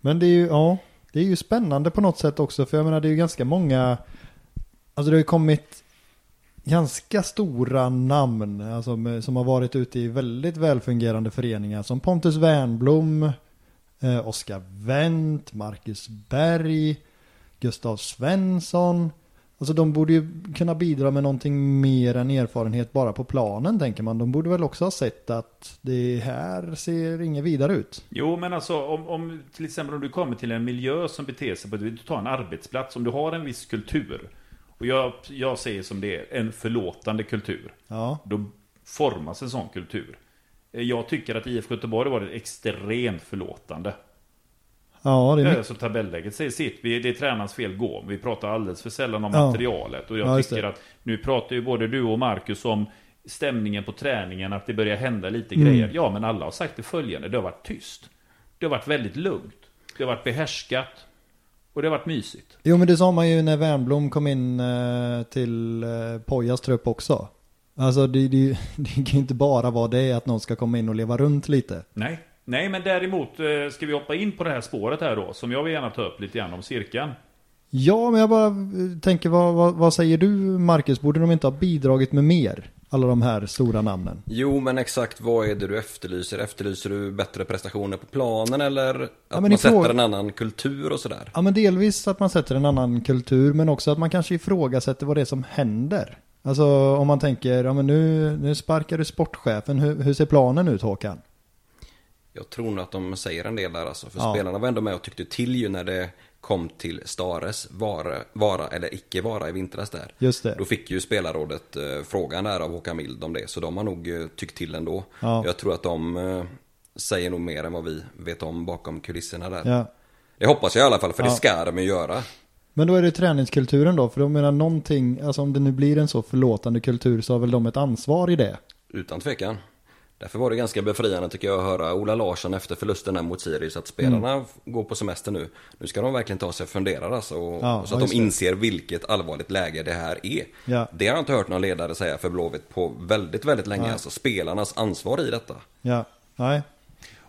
Men det är ju, ja, det är ju spännande på något sätt också. För jag menar det är ju ganska många, alltså det har ju kommit ganska stora namn alltså med, som har varit ute i väldigt välfungerande föreningar som Pontus Wernblom, eh, Oskar Wendt, Marcus Berg, Gustav Svensson. Alltså de borde ju kunna bidra med någonting mer än erfarenhet bara på planen tänker man. De borde väl också ha sett att det här ser inget vidare ut. Jo, men alltså om, om till exempel om du kommer till en miljö som beter sig på ett, du tar en arbetsplats, om du har en viss kultur. Och jag, jag säger som det är, en förlåtande kultur. Ja, Då formas en sån kultur. Eh, Jag tycker att IFK Göteborg varit extremt förlåtande. ja det är. Alltså tabelläget säger sitt. Vi, det är tränarens fel gå. Vi pratar alldeles för sällan om Ja. materialet. Och jag Ja, tycker det. att nu pratar ju både du och Marcus om stämningen på träningen, att det börjar hända lite Mm. grejer. Ja, men alla har sagt det följande. Det har varit tyst. Det har varit väldigt lugnt. Det har varit behärskat. Och det har varit mysigt. Jo men det sa man ju när Wernbloom kom in eh, till eh, Pojas trupp också. Alltså det, det, det kan ju inte bara vara det att någon ska komma in och leva runt lite. Nej. Nej, men däremot eh, ska vi hoppa in på det här spåret här då. Som jag vill gärna ta upp lite grann om cirkeln. Ja men jag bara eh, tänker vad, vad, vad säger du Marcus? Borde de inte ha bidragit med mer? Alla de här stora namnen. Jo, men exakt vad är det du efterlyser? Efterlyser du bättre prestationer på planen eller att men man i sätter en annan kultur och sådär? Ja men delvis att man sätter en annan kultur men också att man kanske ifrågasätter vad det är som händer. Alltså om man tänker, ja men nu, nu sparkar du sportchefen, hur, hur ser planen ut Håkan? Jag tror nog att de säger en del där alltså. För Ja. spelarna var ändå med och tyckte till ju när det kom till Stares vara, vara eller icke vara i vintras där. Just det. Då fick ju spelarrådet eh, frågan där av Håkan Mild om det. Så de har nog eh, tyckt till ändå. Ja. Jag tror att de eh, säger nog mer än vad vi vet om bakom kulisserna där. Ja. Det hoppas jag i alla fall, för Ja. det ska de ju göra. Men då är det träningskulturen då, för de menar någonting, alltså om det nu blir en så förlåtande kultur så har väl de ett ansvar i det. Utan tvekan. Därför var det ganska befriande tycker jag att höra Ola Larsson efter förlusten där mot Sirius att spelarna Mm. går på semester nu. Nu ska de verkligen ta sig och fundera alltså, och, Ja, så ja, att de det. inser vilket allvarligt läge det här är. Ja. Det har jag inte hört någon ledare säga för Blåvitt på väldigt, väldigt länge. Nej. Alltså spelarnas ansvar i detta. Ja, nej.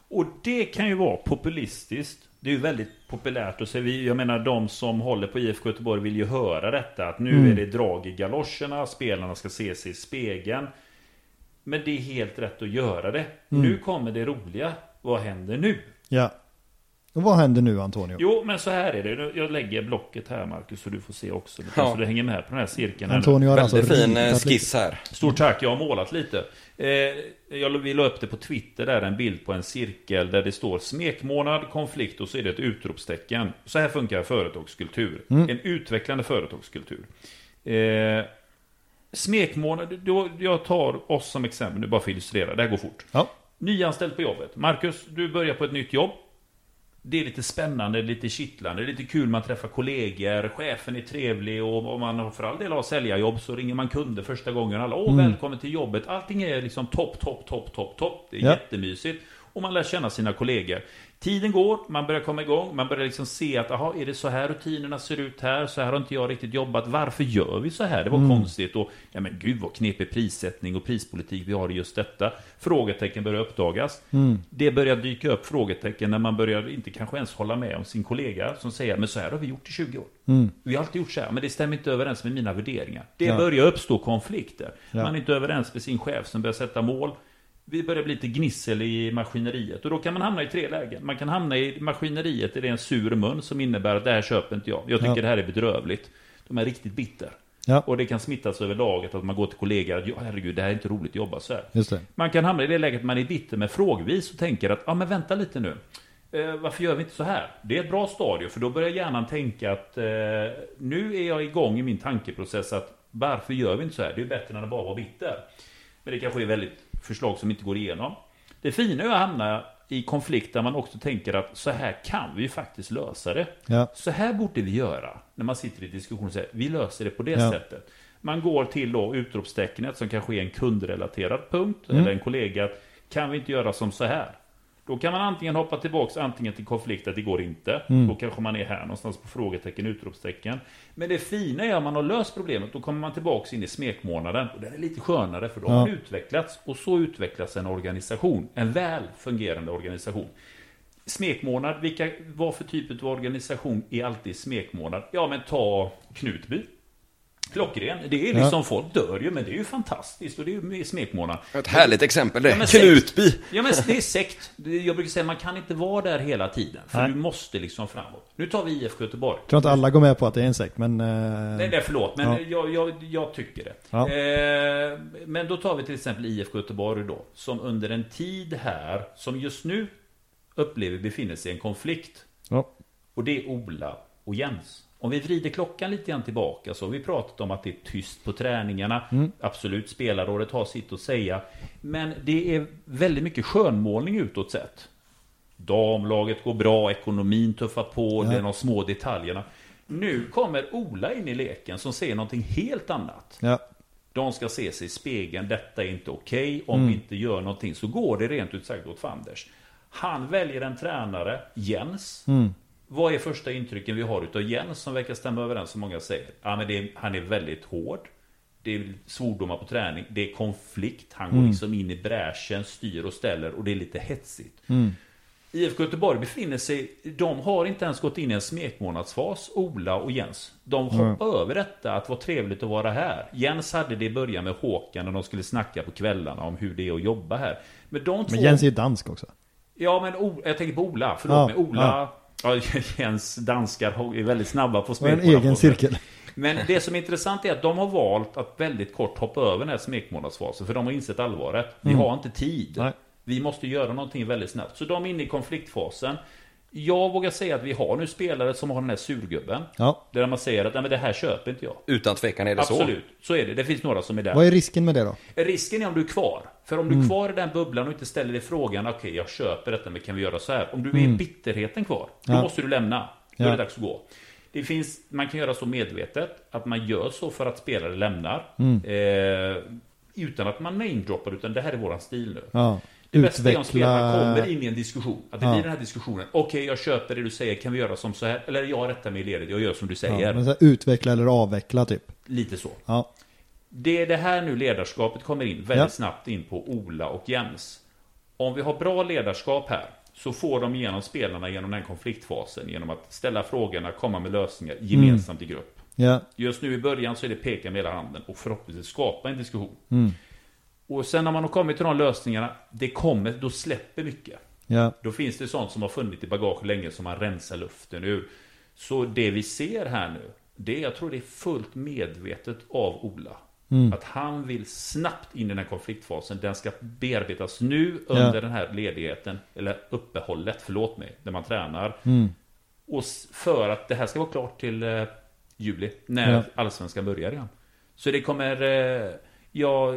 Och det kan ju vara populistiskt. Det är ju väldigt populärt att säga. Jag menar de som håller på IFK Göteborg vill ju höra detta. Att nu Mm. är det drag i galoscherna. Spelarna ska se sig i spegeln. Men det är helt rätt att göra det. Mm. Nu kommer det roliga. Vad händer nu? Ja. Och vad händer nu Antonio? Jo, men så här är det. Jag lägger blocket här Marcus, så du får se också. lite, Ja. Så du hänger med på den här cirkeln. Antonio har alltså Väldigt fin eh, skiss här. Stort tack, jag har målat lite. Eh, jag vi la upp det på Twitter där, en bild på en cirkel där det står smekmånad, konflikt och så är det ett utropstecken. Så här funkar företagskultur. En utvecklande företagskultur. Smekmånad, jag tar oss som exempel nu bara för att illustrera, det här går fort. Ja. Nyanställd på jobbet. Marcus, du börjar på ett nytt jobb. Det är lite spännande, lite kittlande, det är lite kul, man träffar kollegor, chefen är trevlig och om man för all del har säljarjobb så ringer man kunder första gången. Alla, åh välkommen till jobbet. Allting är liksom topp, topp, topp, topp, topp. Det är Ja. jättemysigt. Och man lär känna sina kollegor. Tiden går, man börjar komma igång, man börjar liksom se att, aha, är det så här rutinerna ser ut här? Så här har inte jag riktigt jobbat. Varför gör vi så här? Det var konstigt. Och, ja men gud vad knepig prissättning och prispolitik vi har i just detta. Frågetecken börjar uppdagas. Det börjar dyka upp frågetecken när man börjar inte kanske ens hålla med om sin kollega som säger, men så här har vi gjort i 20 år. Vi har alltid gjort så här, men det stämmer inte överens med mina värderingar. Det Ja. börjar uppstå konflikter. Ja. Man är inte överens med sin chef som börjar sätta mål. Vi börjar bli lite gnissel i maskineriet och då kan man hamna i tre lägen. Man kan hamna i maskineriet, är det en sur mun som innebär att det här köper inte jag. Jag tycker Ja. det här är bedrövligt. De är riktigt bitter. Ja. Och det kan smittas över laget att man går till kollegor att ja, herregud, det här är inte roligt att jobba så här. Man kan hamna i det läget att man är bitter med frågvis och tänker att, ja men vänta lite nu. Eh, varför gör vi inte så här? Det är ett bra stadie, för då börjar hjärnan tänka att eh, nu är jag igång i min tankeprocess att varför gör vi inte så här? Det är bättre än att bara vara bitter. Men det kanske är väldigt förslag som inte går igenom. Det fina är att hamna i konflikt där man också tänker att så här kan vi ju faktiskt lösa det. Ja. Så här borde vi göra när man sitter i diskussion och säger vi löser det på det Ja. sättet. Man går till då utropstecknet som kanske är en kundrelaterad punkt Mm. eller en kollega. Kan vi inte göra som så här? Då kan man antingen hoppa tillbaks antingen till konflikt att det går inte. Mm. Då kanske man är här någonstans på frågetecken, utropstecken. Men det fina är att man har löst problemet. Då kommer man tillbaks in i smekmånaden. Och den är lite skönare för då har Ja. man utvecklats. Och så utvecklas en organisation. En väl fungerande organisation. Smekmånad, vilka, vad för typ av organisation är alltid smekmånad? Ja men ta Knutby. Klockren. Det är liksom, folk dör ju men det är ju fantastiskt och det är ju smekmånad. Ett härligt exempel det. Ja, Knutby. Ja men det är sekt. Jag brukar säga man kan inte vara där hela tiden. För Nej. du måste liksom framåt. Nu tar vi IFK Göteborg. Jag tror inte alla går med på att det är en sekt, men... eh, Nej, nej förlåt, men Ja. jag, jag, jag tycker det. Ja. Eh, men då tar vi till exempel IFK Göteborg då. Som under en tid här, som just nu upplever befinner sig i en konflikt. ja. Och det är Ola och Jens. Om vi vrider klockan lite grann tillbaka så har vi pratat om att det är tyst på träningarna. Absolut, spelarrådet har sitt att säga. Men det är väldigt mycket skönmålning utåt sett. Damlaget går bra, ekonomin tuffar på, det är de små detaljerna. Nu kommer Ola in i leken som säger någonting helt annat. ja. De ska se sig i spegeln, detta är inte okej. Om vi inte gör någonting så går det rent ut sagt åt fanders. Han väljer en tränare, Jens. Vad är första intrycken vi har utav Jens som verkar stämma överens som många säger? Ja, men är, han är väldigt hård. Det är svordomar på träning. Det är konflikt. Han går liksom in i bräschen, styr och ställer och det är lite hetsigt. IFK Göteborg befinner sig, de har inte ens gått in i en smekmånadsfas, Ola och Jens. De hoppar över detta att vara trevligt att vara här. Jens hade det i början med Håkan och de skulle snacka på kvällarna om hur det är att jobba här. Men de två... Men Jens är ju dansk också. Ja, men o, jag tänker på Ola. Förlåt Ja, mig. Ola... Ja. Jens danskar är väldigt snabba på Och en egen cirkel. Men det som är intressant är att de har valt att väldigt kort hoppa över den här smekmånadsfasen. För de har insett allvaret. Vi har inte tid. Nej. Vi måste göra någonting väldigt snabbt. Så de är inne i konfliktfasen. Jag vågar säga att vi har nu spelare som har den här surgubben. Ja. Där man säger att Nej, men det här köper inte jag. Utan tvekan är det så. Absolut, så är det. Det finns några som är där. Vad är risken med det då? Risken är om du är kvar. För om du Mm. är kvar i den bubblan och inte ställer dig frågan Okej, jag köper detta, men kan vi göra så här? Om du är i bitterheten kvar, då Mm. Ja. måste du lämna. Då Ja. är det dags att gå. Det finns, man kan göra så medvetet att man gör så för att spelare lämnar. Mm. Eh, utan att man namedroppar, utan det här är våran stil nu. Ja. Det bästa är om spelarna kommer in i en diskussion. Att det Ja. blir den här diskussionen. Okej, jag köper det du säger. Kan vi göra som så här? Eller jag rättar mig i ledet. Jag gör som du säger. Ja, här, utveckla eller avveckla typ. Lite så. Ja. Det är det här nu ledarskapet kommer in väldigt Ja. snabbt in på Ola och Jens. Om vi har bra ledarskap här så får de igenom spelarna genom den konfliktfasen genom att ställa frågorna, komma med lösningar gemensamt i grupp. Ja. Just nu i början så är det peka med hela handen och förhoppningsvis skapa en diskussion. Mm. Och sen när man har kommit till de lösningarna, det kommer, då släpper mycket. Ja. Då finns det sånt som har funnits i bagage länge som man rensar luften ur. Så det vi ser här nu, det är, jag tror det är fullt medvetet av Ola. Mm. Att han vill snabbt in i den här konfliktfasen. Den ska bearbetas nu under Ja. den här ledigheten, eller uppehållet, förlåt mig, när man tränar. Mm. Och för att det här ska vara klart till eh, juli, när Ja. allsvenskan börjar igen. Så det kommer... Eh, ja,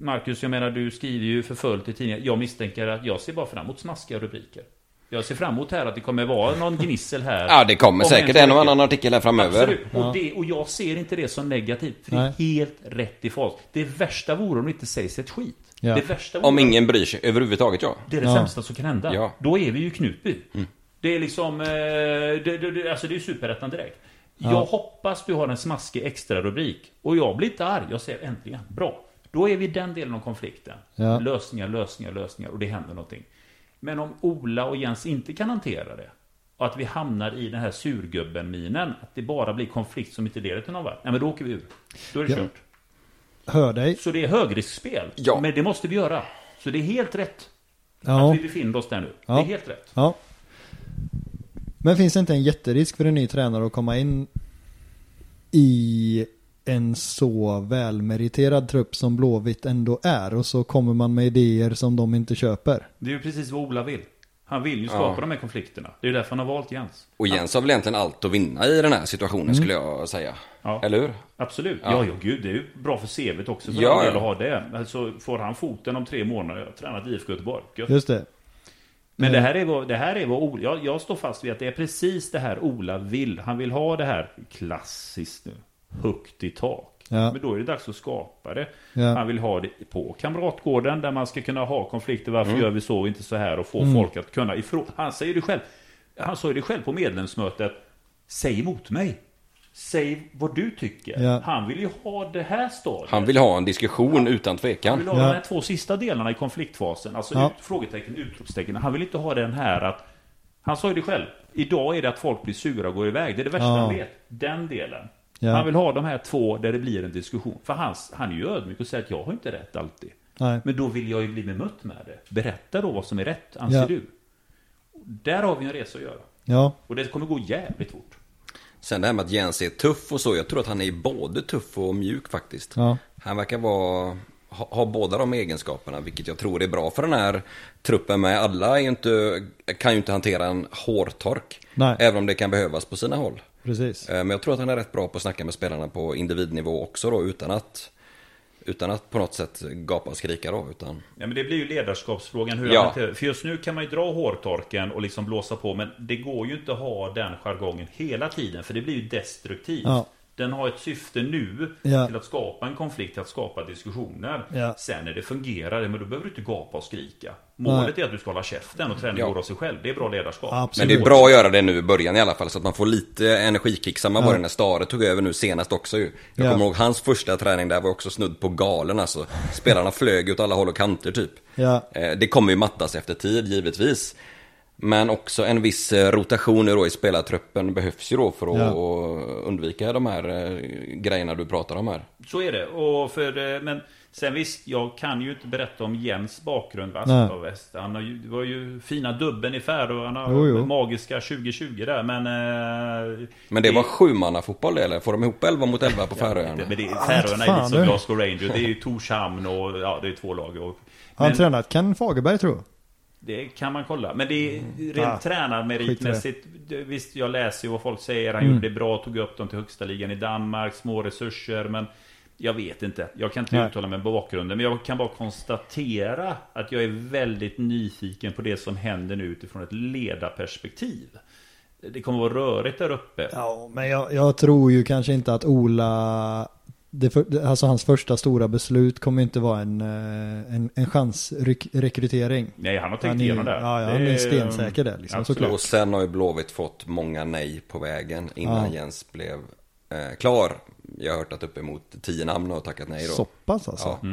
Marcus, jag menar du skriver ju för fullt i tidningen. Jag misstänker att jag ser bara fram emot snaskiga rubriker. Jag ser fram emot här att det kommer vara någon gnissel här. Ja, det kommer Om säkert en och annan artikel här framöver. Absolut. Och, det, och jag ser inte det som negativt. För det är helt rätt i fas. Det värsta vore om det inte sägs ett skit. Ja. Det värsta vore Om ingen bryr sig överhuvudtaget, ja. det är det Ja. sämsta som kan hända. Ja. Då är vi ju Knutby. Det är liksom, eh, det, det, det, alltså det är superettan direkt. Jag hoppas du har en smaskig extra rubrik Och jag blir inte arg, jag säger äntligen, bra. Då är vi i den delen av konflikten. Ja. Lösningar, lösningar, lösningar och det händer någonting. Men om Ola och Jens inte kan hantera det och att vi hamnar i den här surgubben-minen, att det bara blir konflikt som inte leder till någon vart. Nej men då åker vi ur. Då är det Ja. kört. Hör dig. Så det är högriskspel. Ja. Men det måste vi göra. Så det är helt rätt Ja. att vi befinner oss där nu. Ja. Det är helt rätt. Ja. Men finns det inte en jätterisk för en ny tränare att komma in i en så välmeriterad trupp som Blåvitt ändå är och så kommer man med idéer som de inte köper? Det är ju precis vad Ola vill. Han vill ju skapa Ja. de här konflikterna. Det är ju därför han har valt Jens. Och Jens har väl egentligen allt att vinna i den här situationen skulle jag säga. Ja. Eller hur? Absolut. Ja. Ja, ja, gud. Det är ju bra för CVt också för Ja, ja, att ha det. Alltså, får han foten om tre månader, jag har tränat IFK Göteborg. Gött. Just det. Men det här är vad, det här är vad Ola, jag, jag står fast vid att det är precis det här Ola vill. Han vill ha det här klassiskt nu. Högt i tak. Ja. Men då är det dags att skapa det. Ja. Han vill ha det på Kamratgården där man ska kunna ha konflikter. Varför Mm. gör vi så och inte så här? Och få Mm. folk att kunna ifrån. Han säger det själv. Han sa ju det själv på medlemsmötet. Säg emot mig. Säg vad du tycker. Ja. Han vill ju ha det här stadiet. Han vill ha en diskussion utan Han tvekan. vill ha Ja. de här två sista delarna i konfliktfasen. Alltså Ja. ut, frågetecken, utropstecken. Han vill inte ha den här att... Han sa ju det själv. Idag är det att folk blir sura och går iväg. Det är det värsta Ja. han vet. Den delen. Ja. Han vill ha de här två där det blir en diskussion. För hans, han är ju ödmjuk och säger att jag har inte rätt alltid. Nej. Men då vill jag ju bli bemött med det. Berätta då vad som är rätt, anser Ja. du. Där har vi en resa att göra. Ja. Och det kommer gå jävligt fort. Sen det här med att Jens är tuff och så. Jag tror att han är både tuff och mjuk faktiskt. Ja. Han verkar vara, ha, ha båda de egenskaperna, vilket jag tror är bra för den här truppen med. Alla inte, kan ju inte hantera en hårtork. Nej. Även om det kan behövas på sina håll. Precis. Eh, Men jag tror att han är rätt bra på att snacka med spelarna på individnivå också då, utan att, utan att på något sätt gapa och skrika då, utan... Ja men det blir ju ledarskapsfrågan hur Ja. För just nu kan man ju dra hårtorken och liksom blåsa på Men det går ju inte att ha den jargongen hela tiden För det blir ju destruktivt Ja. Den har ett syfte nu Ja. till att skapa en konflikt, till att skapa diskussioner Ja. Sen när det fungerar, men då behöver du inte gapa och skrika Målet är att du ska hålla käften och träna Ja. av sig själv Det är bra ledarskap Absolut. Men det är bra att göra det nu i början i alla fall så att man får lite energikick. Samma var det när Stare tog över nu senast också ju. Jag Ja. kommer ihåg hans första träning där var också snudd på galen alltså. Spelarna flög åt alla håll och kanter typ. Ja. Eh, Det kommer ju mattas efter tid givetvis. Men också en viss eh, rotation då i spelartruppen behövs ju då för att Ja. undvika de här eh, grejerna du pratar om här. Så är det. Och för, eh, men sen visst, jag kan ju inte berätta om Jens bakgrund. Aspa Väst. Han har ju, det var ju fina dubben i Färöarna. Jo, jo. Magiska 2020 där. Men... eh, Men det var sjumannafotboll det eller? Får de ihop 11 mot 11 på Färöarna? Men det, Färöarna är lite som. Glasgow Rangers. Det är ju Torshamn och ja, det är två lag. Och, Han men tränat Ken Fagerberg tror jag. Det kan man kolla. Men det är rent Ah, tränarmeritmässigt. Visst, jag läser ju vad folk säger. Han Mm. gjorde det bra, tog upp dem till högsta ligan i Danmark. Små resurser. Men jag vet inte. Jag kan inte Nej. uttala mig på bakgrunden. Men jag kan bara konstatera att jag är väldigt nyfiken på det som händer nu utifrån ett ledarperspektiv. Det kommer vara rörigt där uppe. Ja, men jag, jag tror ju kanske inte att Ola, det för, alltså hans första stora beslut kommer inte vara en, eh, en, en chansrekrytering. Nej, han har Han tänkt är, igenom det. ja, ja, han är stensäker där liksom, Absolut. såklart. Och sen har ju Blåvitt fått många nej på vägen innan Ja. Jens blev eh, klar. Jag har hört att uppemot 10 namn har tackat nej då. Så pass alltså. Ja.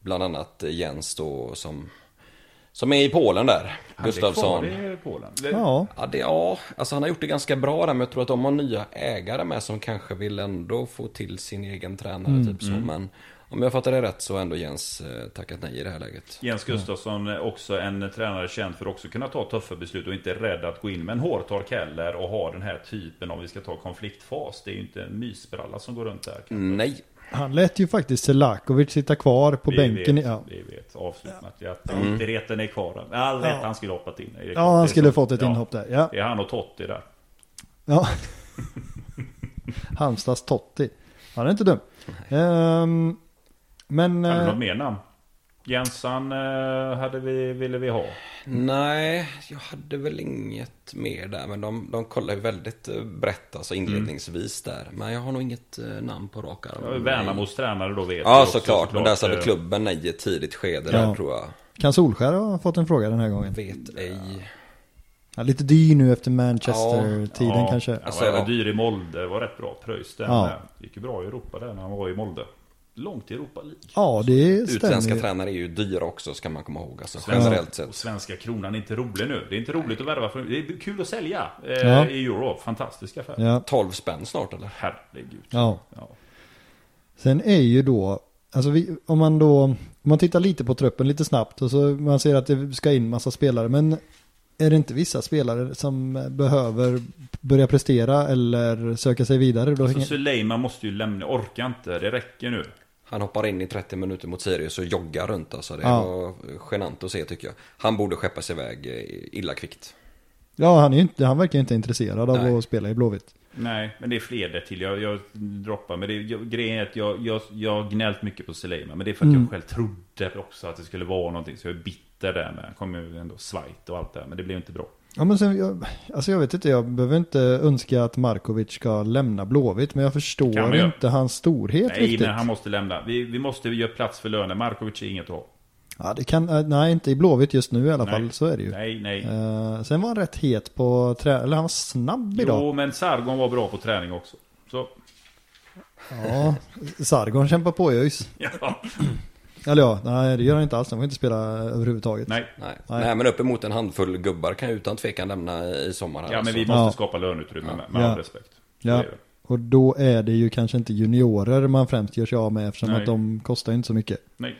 Bland annat Jens då som, som är i Polen där. Han är Gustafsson. kvar i Polen. Ja, Ja, det, ja, alltså han har gjort det ganska bra där, men jag tror att de har nya ägare med som kanske vill ändå få till sin egen tränare, Mm. typ så. Men om jag fattar det rätt så har ändå Jens eh, tackat nej i det här läget. Jens Gustafsson är också en tränare känd för att också kunna ta tuffa beslut och inte är rädd att gå in med en hårtork heller och ha den här typen om vi ska ta konfliktfas. Det är ju inte en mysbralla som går runt där. kanske. Nej. Han lät ju faktiskt Selakovic sitta kvar på Vi bänken. vet, Ja. Vi vet, avslutat. Att inte reten är kvar. All rätt han skulle hoppat in. Ja, han skulle fått ett Ja, inhopp där. Ja. Det är han och Totti där. ja. Halmstads Totti. Han är inte dum. Ehm, men... Har du eh, något mer namn? Jensan eh, hade vi, ville vi ha. Nej, jag hade väl inget mer där, men de, de kollar ju väldigt eh, brett alltså inledningsvis där. Men jag har nog inget eh, namn på rak arm. Värnamos tränare då vet Ja, också, såklart. Men där satte Eh, klubben nej i ett tidigt skede Ja. där tror jag. Kan Solskär ha fått en fråga den här gången? Vet ej. Ja, lite dyr nu efter Manchester-tiden ja, kanske. Alltså, ja. dyr i Molde. Var rätt bra pröjs där. Ja. Det gick ju bra i Europa där när han var i Molde. Långt i Europa League. Ja, det Utländska stämmer ju. tränare är ju dyra också, ska man komma ihåg. Alltså, Svenska, generellt sett. svenska kronan är inte rolig nu. Det är inte roligt att värva. För, det är kul att sälja eh, Ja. i euro. Fantastisk affär. Ja, 12 spänn snart eller? Herregud. ja. Ja. Sen är ju då, alltså vi, om man då, om man tittar lite på truppen lite snabbt och så man ser att det ska in massa spelare, men är det inte vissa spelare som behöver börja prestera eller söka sig vidare? Då Så hänger- Suleiman måste ju lämna. Orkar inte. Det räcker nu. Han hoppar in i 30 minuter mot Sirius och joggar runt alltså. Det Ja. var genant att se tycker jag. Han borde skeppas iväg eh, illa kvickt. Ja, han, är inte, han verkar inte intresserad av Nej. att spela i Blåvitt. Nej, men det är fler där till. Jag, jag droppar. Men det, jag, grejen är att jag, jag, jag har gnällt mycket på Suleiman. Men det är för att Mm. jag själv trodde också att det skulle vara någonting. Så jag är bitter där med. Han kom ju ändå svajt och allt det där. Men det blev inte bra. Ja men sen, jag, alltså jag vet inte, jag behöver inte önska att Markovic ska lämna Blåvitt, men jag förstår inte hans storhet Nej, riktigt. men han måste lämna. Vi, vi måste göra plats för lönen. Markovic är inget att ha. Ja, det kan, eh, nej inte i Blåvitt just nu i alla Nej. fall, så är det ju. Nej, nej. Eh, sen var han rätt het på trä, eller han var snabb idag. Jo, men Sargon var bra på träning också. Så, Ja, Sargon kämpar på ÖIS. ja. Eller ja, nej det gör han inte alls, han får inte spela överhuvudtaget. Nej. Nej. Nej. Nej. men uppemot en handfull gubbar kan ju utan tvekan lämna i sommar här. Ja, men alltså. vi måste Ja. skapa löneutrymme med, med Ja. all respekt. Ja. Och då är det ju kanske inte juniorer man främst gör sig av med eftersom Nej. att de kostar inte så mycket. Nej.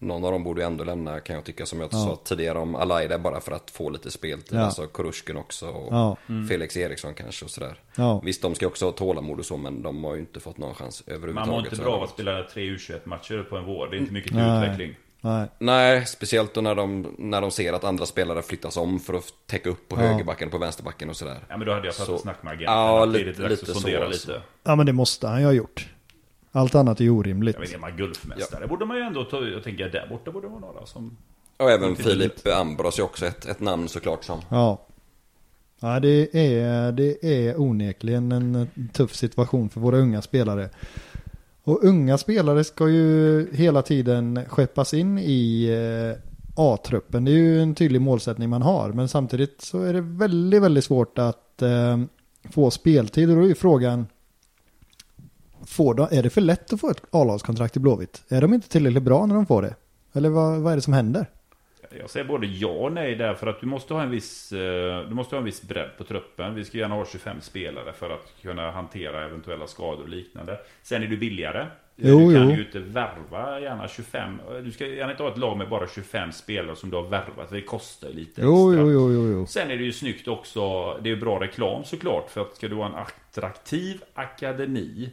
Någon av dem borde ju ändå lämna kan jag tycka som jag Ja. sa tidigare om Alaida bara för att få lite speltid. Ja. Alltså Kurushkin också och Ja, Felix Eriksson kanske och sådär. ja. Visst, de ska också ha tålamod och så, men de har ju inte fått någon chans överhuvudtaget. Man mår inte bra av att spela tre U21-matcher på en vår. Det är inte mycket till Nej. utveckling. Nej. Nej, speciellt då när de, när de ser att andra spelare flyttas om för att täcka upp på Ja. högerbacken och på vänsterbacken och sådär. Ja, men då hade jag tagit Så- ett snack med agenten. Ja, lite- lite så, lite. ja, men det måste han ju ha gjort. Allt annat är orimligt. Jag vet inte, man gulfmästare borde man ju ändå ta Jag tänker där borta borde det vara några som... Och även Filip Ambros är också ett, ett namn såklart som. Ja. Ja, det är, det är onekligen en tuff situation för våra unga spelare. Och unga spelare ska ju hela tiden skeppas in i eh, A-truppen. Det är ju en tydlig målsättning man har. Men samtidigt så är det väldigt, väldigt svårt att eh, få speltid. Och då är ju frågan, får de, är det för lätt att få ett A-lagskontrakt i Blåvitt? Är de inte tillräckligt bra när de får det? Eller vad, vad är det som händer? Jag säger både ja och nej där för att du måste ha en viss, eh, du måste ha en viss bredd på truppen. Vi ska gärna ha 25 spelare för att kunna hantera eventuella skador och liknande. Sen är du billigare. Jo, du kan jo. ju inte värva gärna 25. Du ska gärna inte ha ett lag med bara 25 spelare som du har värvat. Det kostar lite Jo, extra. jo, jo, jo. Sen är det ju snyggt också. Det är bra reklam såklart. För att ska du ha en attraktiv akademi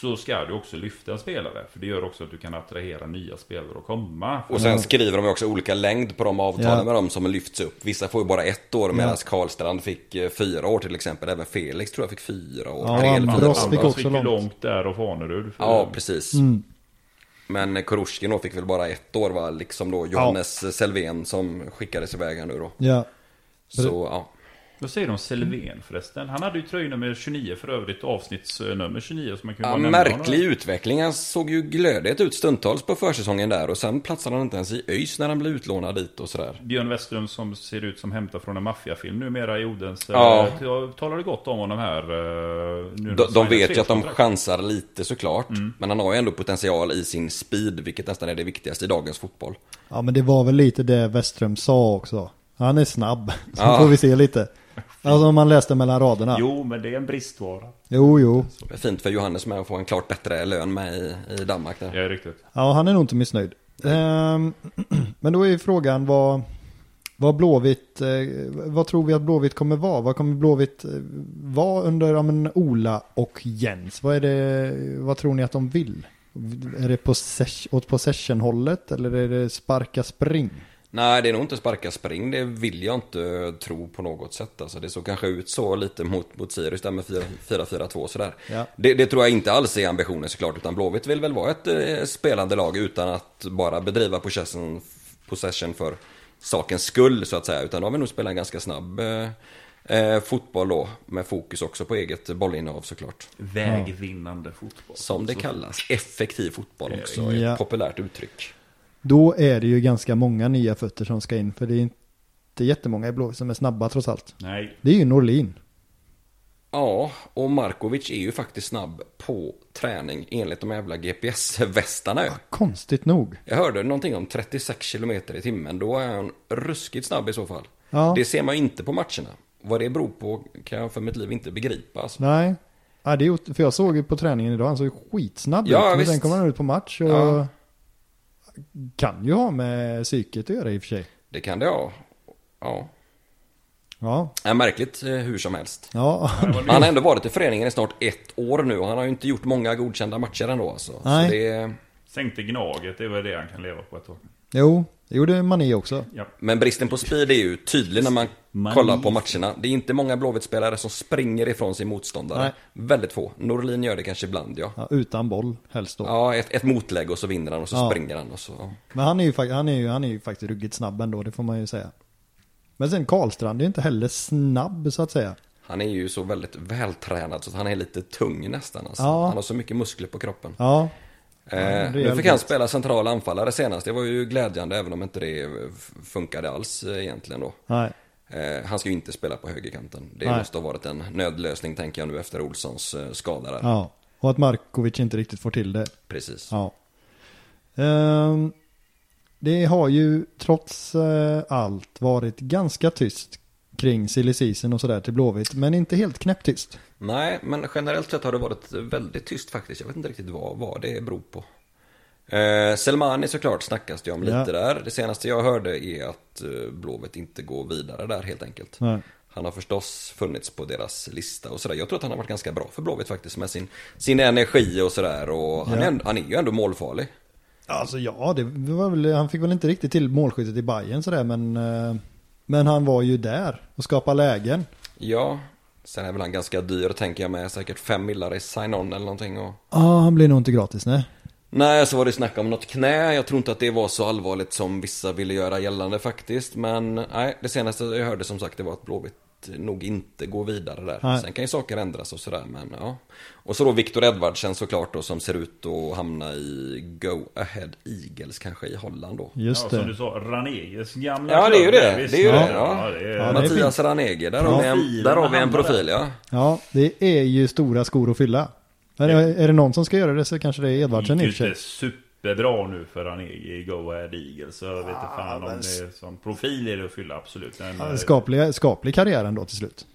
så ska du också lyfta spelare. För det gör också att du kan attrahera nya spelare att komma. Och sen skriver de också olika längd på de avtalen Ja. med dem som lyfts upp. Vissa får ju bara ett år medan Ja. Karlstrand fick eh, fyra år till exempel. Även Felix tror jag fick fyra år. Ja. Ross fick Andra också fick ju långt. långt där och Fanerud. Ja, precis. Mm. Men Kurushkin då fick väl bara ett år va? Liksom då Johannes Selvén som skickades iväg här nu då. Ja. Så ja. Vad säger om Selvén förresten? Han hade ju tröjnummer 29 för övrigt, avsnittsnummer 29 som man kan ja nämna honom. märklig utveckling. Han såg ju glödhet ut stundtals på försäsongen där och sen platsade han inte ens i ÖIS när han blev utlånad dit och sådär. Björn Westström som ser ut som hämtad från en maffiafilm numera i Odense. Ja. Jag talade gott om honom här. eh, Nu De, de vet ju att de chansar lite såklart. Mm. Men han har ju ändå potential i sin speed, vilket nästan är det viktigaste i dagens fotboll. ja, men det var väl lite det Westström sa också. Han är snabb. Så Ja. får vi se lite. Alltså om man läste mellan raderna. Jo, Jo, men det är en bristvara. jo. Det är fint för Johannes med att få en klart bättre lön med i, i Danmark där. Ja, riktigt. Ja, han är nog inte missnöjd. Ehm, men då är ju frågan vad, vad Blåvitt, eh, vad tror vi att Blåvitt kommer vara? Vad kommer Blåvitt eh, vara under ja, men, Ola och Jens? Vad är det, vad tror ni att de vill? Är det possess, åt possession-hållet eller är det sparka spring? Nej, det är nog inte sparka spring. Det vill jag inte tro på något sätt. Alltså, det såg kanske ut så lite mot, mot Sirius där med 4-4-2 sådär. Ja. Det, det tror jag inte alls är ambitionen såklart. Utan Blåvitt vill väl vara ett eh, spelande lag utan att bara bedriva possession, possession för sakens skull så att säga. Utan de vill nog spela en ganska snabb eh, eh, fotboll då. Med fokus också på eget bollinnehav såklart. Vägvinnande fotboll. Som det kallas. Effektiv fotboll också. Ja. Ett populärt uttryck. Då är det ju ganska många nya fötter som ska in. För det är inte jättemånga i Blåvitt som är snabba trots allt. Nej, Det är ju Norlin. Ja, och Markovic är ju faktiskt snabb på träning enligt de jävla GPS-västarna ju. Konstigt nog. Jag hörde någonting om 36 km i timmen, då är han ruskigt snabb i så fall. Ja. Det ser man ju inte på matcherna. Vad det beror på kan jag för mitt liv inte begripa alltså. Nej. Ja, det är, för jag såg ju på träningen idag, han såg skitsnabb Ja, ut. Men visst. sen kommer han ut på match och Ja. Kan ju ha med psyket att göra i och för sig. Det kan det ha. Ja, Ja, är märkligt eh, hur som helst. ja, Han har ändå varit i föreningen i snart ett år nu och han har ju inte gjort många godkända matcher ändå alltså. Nej. Så det, sänkte Gnaget, det var det han kan leva på ett tag. jo, det gjorde Mané också. Ja. Men bristen på speed är ju tydlig när man Man- kollar på matcherna. Det är inte många Blåvitt-spelare som springer ifrån sin motståndare. Nej. Väldigt få. Norlin gör det kanske ibland ja. Ja, utan boll helst då. Ja, ett, ett motlägg och så vinner han och så Ja. springer han och så. Men han är, ju, han, är ju, han är ju faktiskt ruggigt snabb ändå, det får man ju säga. Men sen Karlstrand är ju inte heller snabb så att säga. Han är ju så väldigt vältränad så att han är lite tung nästan. Alltså. Ja. Han har så mycket muskler på kroppen. Ja, Eh, nu fick han spela central anfallare senast. Det var ju glädjande även om inte det funkade alls eh, egentligen då. Eh, han ska ju inte spela på högerkanten. Det Nej. måste ha varit en nödlösning tänker jag nu efter Olssons eh, skada där. Ja, och att Markovic inte riktigt får till det. Precis. Ja. Ehm, det har ju trots eh, allt varit ganska tyst kring silly och sådär till Blåvitt, men inte helt knäpptyst. Nej, men generellt sett har det varit väldigt tyst faktiskt. Jag vet inte riktigt vad, vad det beror på. Eh, Selmani såklart snackas det om lite Ja. där. Det senaste jag hörde är att eh, Blåvitt inte går vidare där helt enkelt. Nej. Han har förstås funnits på deras lista och sådär. Jag tror att han har varit ganska bra för Blåvitt faktiskt med sin, sin energi och sådär. Och han, Ja. är, han är ju ändå målfarlig. Alltså ja, det var väl, han fick väl inte riktigt till målskyttet i Bayern sådär, men, eh, men han var ju där och skapade lägen. Ja, sen är väl han ganska dyr tänker jag med. Säkert fem millar i sign-on eller någonting. Och... Ja, han blir nog inte gratis, nej. Nej, så var det snack om något knä. Jag tror inte att det var så allvarligt som vissa ville göra gällande faktiskt. Men nej, det senaste jag hörde som sagt det var att Blåvitt nog inte går vidare där. Nej. Sen kan ju saker ändras och sådär men ja. Och så då Viktor Edvardsen såklart då som ser ut att hamna i Go Ahead Eagles kanske i Holland då. Just ja, som du det. sa, Raneges gamla Ja, det är ju det. visst. Det är ju det, ja. det är, Ja, det är Mattias Ranege, där, har vi en, där har vi en profil ja. Ja, det är ju stora skor att fylla. Men är det någon som ska göra det så kanske det är Edvardsen i och för sig. Superbra nu för han är i Go Ahead Eagles. Så jag vet inte fan om det är sån profil är det att fylla, absolut. Men, Ja, skaplig, skaplig karriär ändå till slut.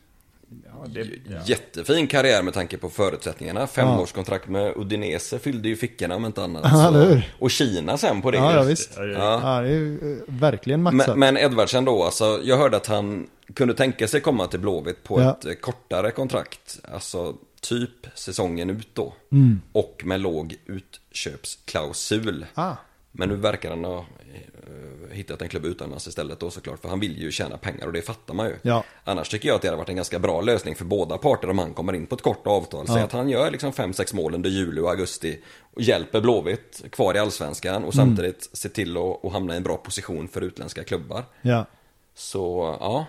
ja, det, ja. Jättefin karriär med tanke på förutsättningarna. Femårskontrakt med Udinese fyllde ju fickorna om inte annat. Ja? Och Kina sen på det. Ja, ja visst. Ja, ja. Det är ju eh, verkligen maxat. Men, men Edvardsen då, alltså, jag hörde att han kunde tänka sig komma till Blåvitt på Ja. ett eh, kortare kontrakt. Alltså typ säsongen ut då. Mm. Och med låg utköpsklausul. Ah, Men nu verkar han ha eh, hittat en klubb utomlands istället då såklart. För han vill ju tjäna pengar och det fattar man ju. ja. Annars tycker jag att det hade varit en ganska bra lösning för båda parter om han kommer in på ett kort avtal. Säg Ja. att han gör liksom 5-6 mål under juli och augusti och hjälper Blåvitt kvar i Allsvenskan Mm. och samtidigt se till att, att hamna i en bra position för utländska klubbar. ja. Så ja,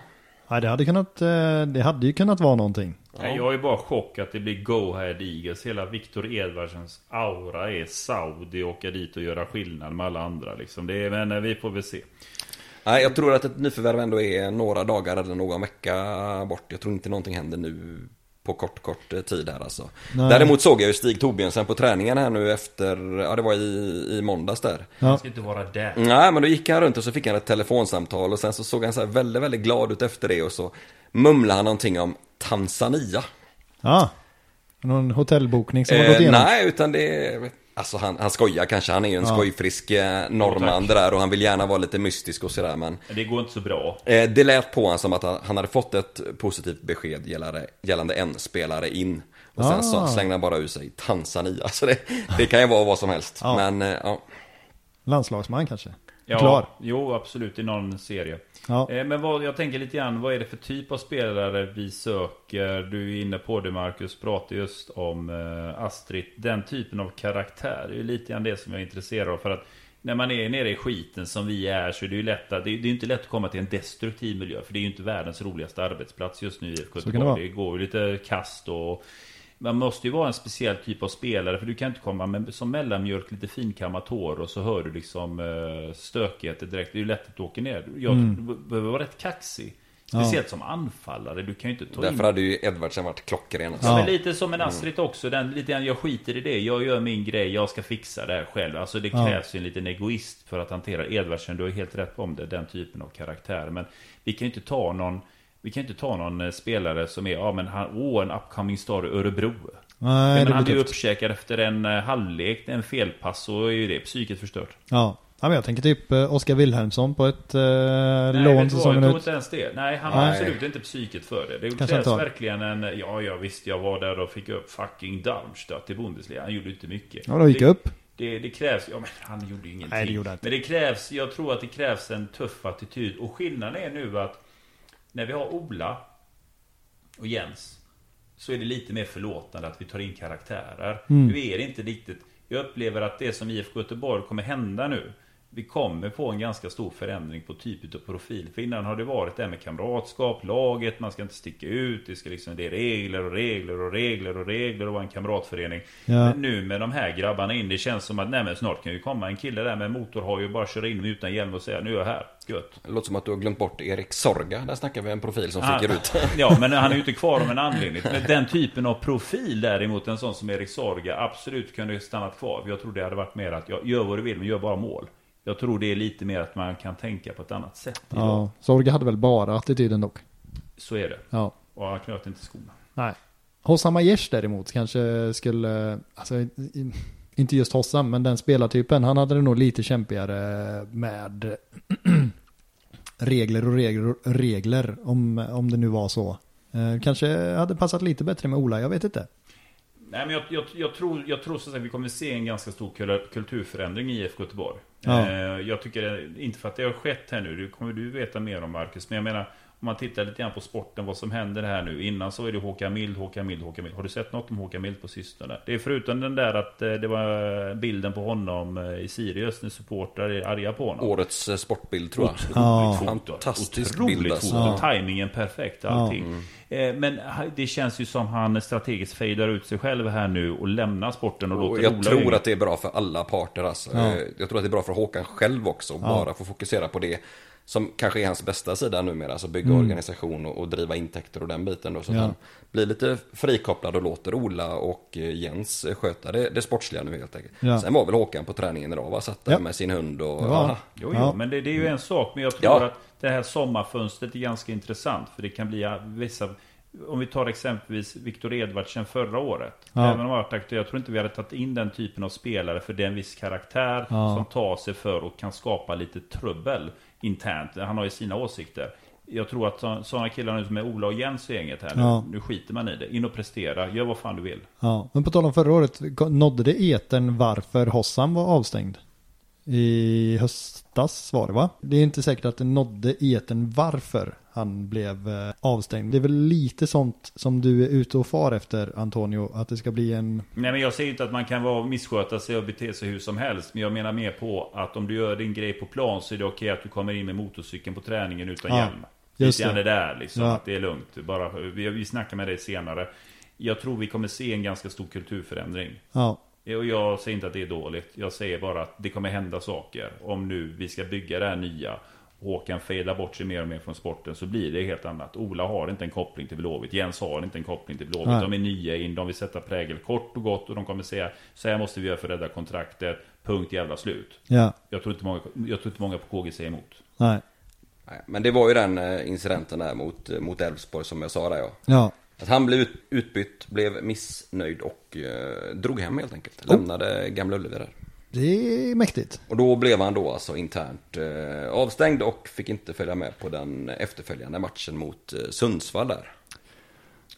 ja det, hade kunnat, eh, det hade ju kunnat vara någonting. Nej, Jag är bara chock att det blir Go Ahead Eagles. Hela Viktor Edvardsens aura är Saudi och åka dit och göra skillnad med alla andra. Liksom. Det är, men eh, vi får väl se. Nej, jag tror att ett nyförvärv ändå är några dagar eller någon vecka bort. Jag tror inte någonting händer nu på kort, kort eh, tid här alltså. Nej. Däremot såg jag ju Stig Torbjörnsen på träningen här nu efter, ja det var i, i måndags där. Ja. Han ska inte vara där. Nej, men då gick han runt och så fick han ett telefonsamtal och sen så såg han så här väldigt, väldigt glad ut efter det och så mumlade han någonting om Tanzania. ja. Någon hotellbokning som har gått Eh, igenom. nej, utan det Alltså han, han skojar kanske, han är ju en Ja. skojfrisk eh, norrman det där och han vill gärna vara lite mystisk och sådär men Men det går inte så bra. eh, Det lät på honom som att han, hade fått ett positivt besked gällande, gällande en spelare in Och sen så Ah. slängde han bara ur sig Tanzania, så det, det kan ju vara vad som helst Ja. Men eh, ja, Landslagsman kanske. Ja, Klar. Jo, absolut i någon serie. Ja. Eh, Men vad, jag tänker lite grann, vad är det för typ av spelare vi söker? Du är inne på det Marcus, pratar just om eh, Astrid. Den typen av karaktär, det är ju lite grann det som jag är intresserad av. För att när man är nere i skiten som vi är så är det ju lätt att, det är, det är inte lätt att komma till en destruktiv miljö. För det är ju inte världens roligaste arbetsplats just nu i IFK kan det. Det går ju lite kast och man måste ju vara en speciell typ av spelare för du kan inte komma med som mellanmjölk lite finkammat hår och så hör du liksom eh, stökigheter direkt. Det är ju lätt att du åker ner. Jag Mm. du behöver vara rätt kaxig. Speciellt som anfallare. Du kan ju inte ta in... därför hade ju Edvardsen varit klockren alltså. Ja, Ja. men lite som en Astrid också. Den, lite grann, jag skiter i det. Jag gör min grej. Jag ska fixa det här själv. Alltså det Ja. krävs ju en liten egoist för att hantera Edvardsen. Du har helt rätt om det. Den typen av karaktär. Men vi kan ju inte ta någon... Vi kan inte ta någon eh, spelare som är, ja men han, åh en upcoming star i Örebro. Nej, men det han blir uppkäkad efter en eh, halvlek, en felpass, så är ju det psyket förstört. Ja. ja, men jag tänker typ eh, Oskar Wilhelmsson på ett eh, Nej, lån vad, jag säsongen tror inte ens det. Nej, han har absolut inte psyket för det. Det krävs verkligen en... Ja, ja visst, jag var där och fick upp fucking Darmstadt i Bundesliga. Han gjorde inte mycket. Ja, då gick det, upp. Det, det krävs... Ja, men han gjorde ingenting. Nej, det gjorde han inte. Men det krävs... Jag tror att det krävs en tuff attityd. Och skillnaden är nu att när vi har Ola och Jens så är det lite mer förlåtande att vi tar in karaktärer. Mm. Nu är det inte riktigt... Jag upplever att det som IFK Göteborg kommer hända nu vi kommer få en ganska stor förändring på typ av profil. För innan har det varit det här med kamratskap, laget, man ska inte sticka ut, det, ska liksom, det är regler och regler och regler och regler och vara en kamratförening. Ja. Men nu med de här grabbarna in, det känns som att nej men snart kan ju komma en kille där med motorhoj och bara köra in utan hjälm och säga nu är jag här, gött. Det låter som att du har glömt bort Erik Sorga, där snackar vi en profil som Han- sticker ut Ja, men han är ju inte kvar om en anledning. Men den typen av profil däremot, en sån som Erik Sorga, absolut kunde ju stannat kvar. Jag tror det hade varit mer att, jag gör vad du vill, men gör bara mål. Jag tror det är lite mer att man kan tänka på ett annat sätt idag. Ja, Sorge hade väl bara attityden dock. Så är det. Ja. Och han knöt inte skorna. Nej. Hossam Aiesh däremot kanske skulle, alltså inte just Hossam, men den spelartypen, han hade det nog lite kämpigare med regler och regler och regler, om, om det nu var så. Eh, kanske hade passat lite bättre med Ola, jag vet inte. Nej men jag, jag, jag tror, jag tror så att vi kommer se en ganska stor kul- kulturförändring i IFK Göteborg. Ja. Eh, jag tycker, inte för att det har skett här nu, det kommer du veta mer om Marcus, men jag menar om man tittar lite grann på sporten, vad som händer här nu. Innan så är det Håkan Mild, Håkan Mild, Håkan Mild. Har du sett något om Håkan Mild på sistone? Det är förutom den där att eh, det var bilden på honom eh, i Sirius när supportrar är arga på honom. Årets eh, sportbild tror jag Ja. foto. Fantastisk Otroligt bild, alltså. foto. Ja. Timingen perfekt, allting. Eh, Men ha- det känns ju som han strategiskt fejdar ut sig själv här nu och lämnar sporten och, Och låter jag Ola tror in. att det är bra för alla parter alltså. Ja. Jag tror att det är bra för Håkan själv också, Ja. bara få fokusera på det. Som kanske är hans bästa sida numera, alltså bygga organisation och, och driva intäkter och den biten då. Så att Ja. han blir lite frikopplad och låter Ola och eh, Jens sköta det, det sportsliga nu helt enkelt. Ja. Sen var väl Håkan på träningen idag va? Satt där Ja. med sin hund och... Ja. Jo, jo, Ja. men det, det är ju en sak. Men jag tror Ja. att det här sommarfönstret är ganska intressant. För det kan bli vissa... Om vi tar exempelvis Viktor Edvardsen förra året. Ja. Även om varit aktuell. Jag tror inte vi hade tagit in den typen av spelare för det är en viss karaktär Ja. som tar sig för och kan skapa lite trubbel internt. Han har ju sina åsikter. Jag tror att sådana killar nu som är Ola och Jens i gänget här nu, Ja. nu skiter man i det. In och prestera, gör vad fan du vill. Ja, men på tal om förra året, nådde det etern varför Hossam var avstängd? I höstas var det va? Det är inte säkert att det nådde etern varför han blev eh, avstängd. Det är väl lite sånt som du är ute och far efter Antonio, att det ska bli en... Nej men jag säger inte att man kan vara, missköta sig och bete sig hur som helst. Men jag menar mer på att om du gör din grej på plan så är det okej att du kommer in med motorcykeln på träningen utan Ja, hjälm. just det. det där liksom. Ja. Att det är lugnt. Bara, vi, vi snackar med dig senare. Jag tror vi kommer se en ganska stor kulturförändring. Ja, Och jag säger inte att det är dåligt. Jag säger bara att det kommer hända saker. Om nu vi ska bygga det här nya. Håkan fejdar bort sig mer och mer från sporten så blir det helt annat. Ola har inte en koppling till Blåvitt. Jens har inte en koppling till Blåvitt. Nej. De är nya in, de vill sätta prägel kort och gott och de kommer säga så här måste vi göra för att rädda kontraktet. Punkt jävla slut. ja, Jag tror inte många, jag tror inte många på KG säger emot. nej, Nej, Men det var ju den eh, incidenten där mot, eh, mot Elfsborg som jag sa där ja. ja, Att han blev ut, utbytt, blev missnöjd och eh, drog hem helt enkelt. Oh. Lämnade Gamla Ullevi där. Det är mäktigt. Och då blev han då alltså internt eh, avstängd och fick inte följa med på den efterföljande matchen mot eh, Sundsvall där.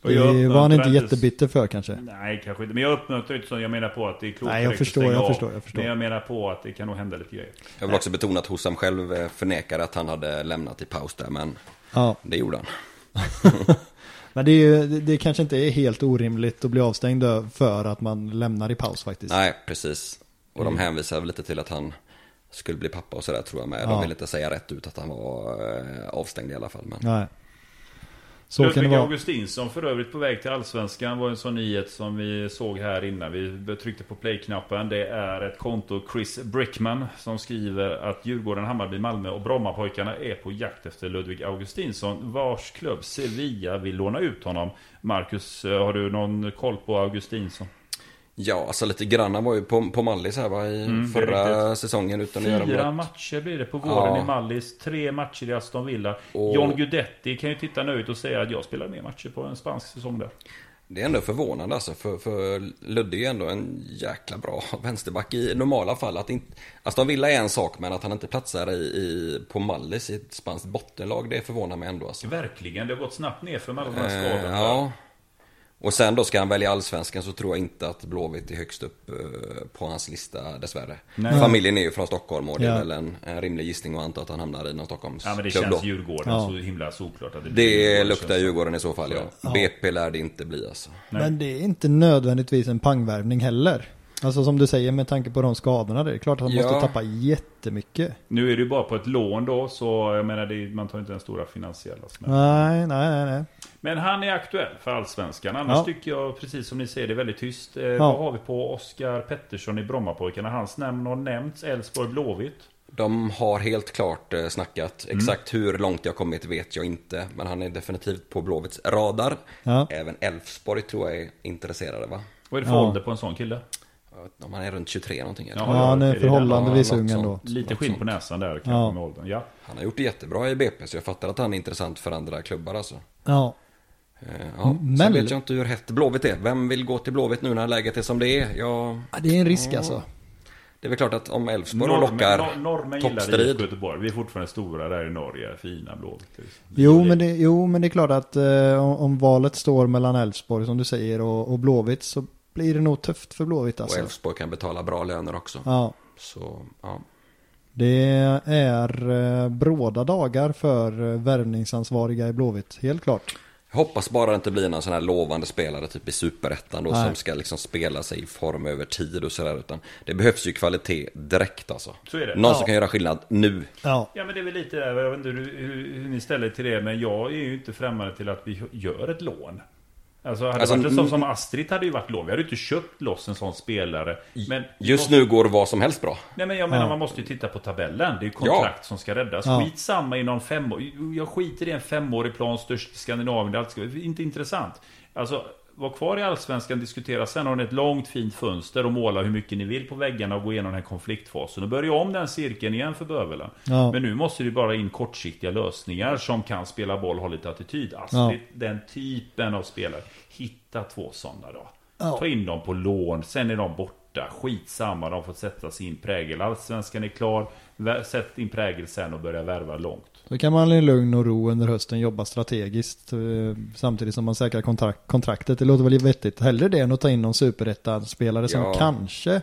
Och jag Det var han inte jättebitter för kanske. Nej, kanske inte. Men jag uppmuntrar inte så. Jag menar på att det är klokt Nej, jag förstår, jag av. förstår, jag förstår. Men jag menar på att det kan nog hända lite grejer. Jag vill också betona att Hossam själv eh, förnekar att han hade lämnat i paus där, men Ja, det gjorde han. men det, är ju, det kanske inte är helt orimligt att bli avstängd för att man lämnar i paus faktiskt. Nej, precis. Och Mm. de hänvisar väl lite till att han skulle bli pappa och sådär tror jag med. Ja. De vill inte säga rätt ut att han var eh, avstängd i alla fall. Men... Nej. Så kan det Ludvig vara. Augustinsson för övrigt på väg till Allsvenskan var en sån nyhet som vi såg här innan vi tryckte på play-knappen. Det är ett konto Chris Brickman som skriver att Djurgården, Hammarby, Malmö och Brommapojkarna är på jakt efter Ludvig Augustinsson vars klubb Sevilla vill låna ut honom. Marcus, eh, har du någon koll på Augustinsson? Ja, alltså lite grann. Han var ju på, på Mallis här va, i Mm, förra säsongen utan att göra Fyra något. matcher blir det på våren Ja. i Mallis. Tre matcher i Aston Villa. Och- John Guidetti kan ju titta nöjt och säga att jag spelar mer matcher på en spansk säsong där. Det är ändå förvånande alltså, för, för Ludde är ju ändå en jäkla bra vänsterback i normala fall. Att inte, Aston Villa är en sak, men att han inte platsar i, i, på Mallis i ett spanskt bottenlag, det förvånar mig ändå alltså. Verkligen, det har gått snabbt ner för med alla de här Eh, skadorna. ja. Och sen då ska han välja allsvenskan så tror jag inte att Blåvitt är högst upp eh, på hans lista dessvärre. Nej. Familjen är ju från Stockholm och det är Ja. väl en, en rimlig gissning att anta att han hamnar i någon Stockholms Ja men det känns då. Djurgården Ja. så himla såklart att det blir Det Djurgården, luktar Djurgården i så fall ja. Ja. BP lär det inte bli alltså. Nej. Men det är inte nödvändigtvis en pangvärvning heller. Alltså som du säger med tanke på de skadorna. Det är klart att han Ja. måste tappa jättemycket. Nu är det ju bara på ett lån då så jag menar det, man tar inte den stora finansiella smällen. Nej, nej, nej, nej. Men han är aktuell för Allsvenskan. Annars Ja. tycker jag precis som ni säger det är väldigt tyst. Eh, Vad har vi på Oskar Pettersson i Brommapojkarna? Hans namn har nämnts. Elfsborg Blåvitt. De har helt klart eh, snackat. Mm. Exakt hur långt jag kommit vet jag inte. Men han är definitivt på Blåvitts radar. Ja. Även Elfsborg tror jag är intresserade va? Vad är det för Ja. ålder på en sån kille? Jag vet inte Om han är runt 23 någonting. eller? Ja, Ja, han är förhållandevis Ja, ung ändå. Lite skinn på näsan där kanske Ja. med åldern. Ja. Han har gjort det jättebra i BP så jag fattar att han är intressant för andra klubbar alltså. Ja. Eh, Ja, Men- Sen vet jag inte hur hett Blåvitt är. Vem vill gå till Blåvitt nu när läget är som det är? Ja, Ja, Det är en risk alltså. det är väl klart att om Elfsborg Norrmän, lockar nor- norrmän gillar toppstrid. IFK Göteborg. Vi är fortfarande stora där i Norge. Fina Blåvitt. Jo men, det, jo, men det är klart att eh, om, om valet står mellan Elfsborg som du säger och, och Blåvitt så blir det nog tufft för Blåvitt Och alltså. Elfsborg kan betala bra löner också. Ja. Så, ja. Det är eh, bråda dagar för eh, värvningsansvariga i Blåvitt, helt klart. Jag hoppas bara det inte blir någon sån här lovande spelare typ i superettan då Nej. som ska liksom spela sig i form över tid och sådär utan det behövs ju kvalitet direkt alltså. Så är det. Någon Ja. som kan göra skillnad nu. Ja. Ja men det är väl lite där, jag vet inte hur, hur, hur ni ställer er till det Men jag är ju inte främmande till att vi gör ett lån Alltså hade Alltså, det varit en sån som Astrid hade ju varit låg. Vi hade ju inte köpt loss en sån spelare. Men Just nu går vad som helst bra. Nej men jag menar Ja. man måste ju titta på tabellen. Det är ju kontrakt som ska räddas. Ja. Skit samma i någon femårig. Jag skiter i en femårig plan, störst i Skandinavien. Det är inte intressant. Alltså, var kvar i Allsvenskan, diskutera. Sen har ni ett långt fint fönster och måla hur mycket ni vill på väggarna och gå igenom den här konfliktfasen. Och börja om den cirkeln igen för Bövelen. Ja. Men nu måste det ju bara in kortsiktiga lösningar som kan spela boll, ha lite attityd. Astrid, den typen av spelare. Hitta två sådana då. Ja. Ta in dem på lån, sen är de borta. Skitsamma, de får sätta sin prägel. Allsvenskan är klar. Sätt din prägel sen och börja värva långt. Då kan man i lugn och ro under hösten jobba strategiskt eh, samtidigt som man säkrar kontrakt, kontraktet. Det låter väl vettigt. Hellre det än att ta in någon superettan-spelare som Ja. kanske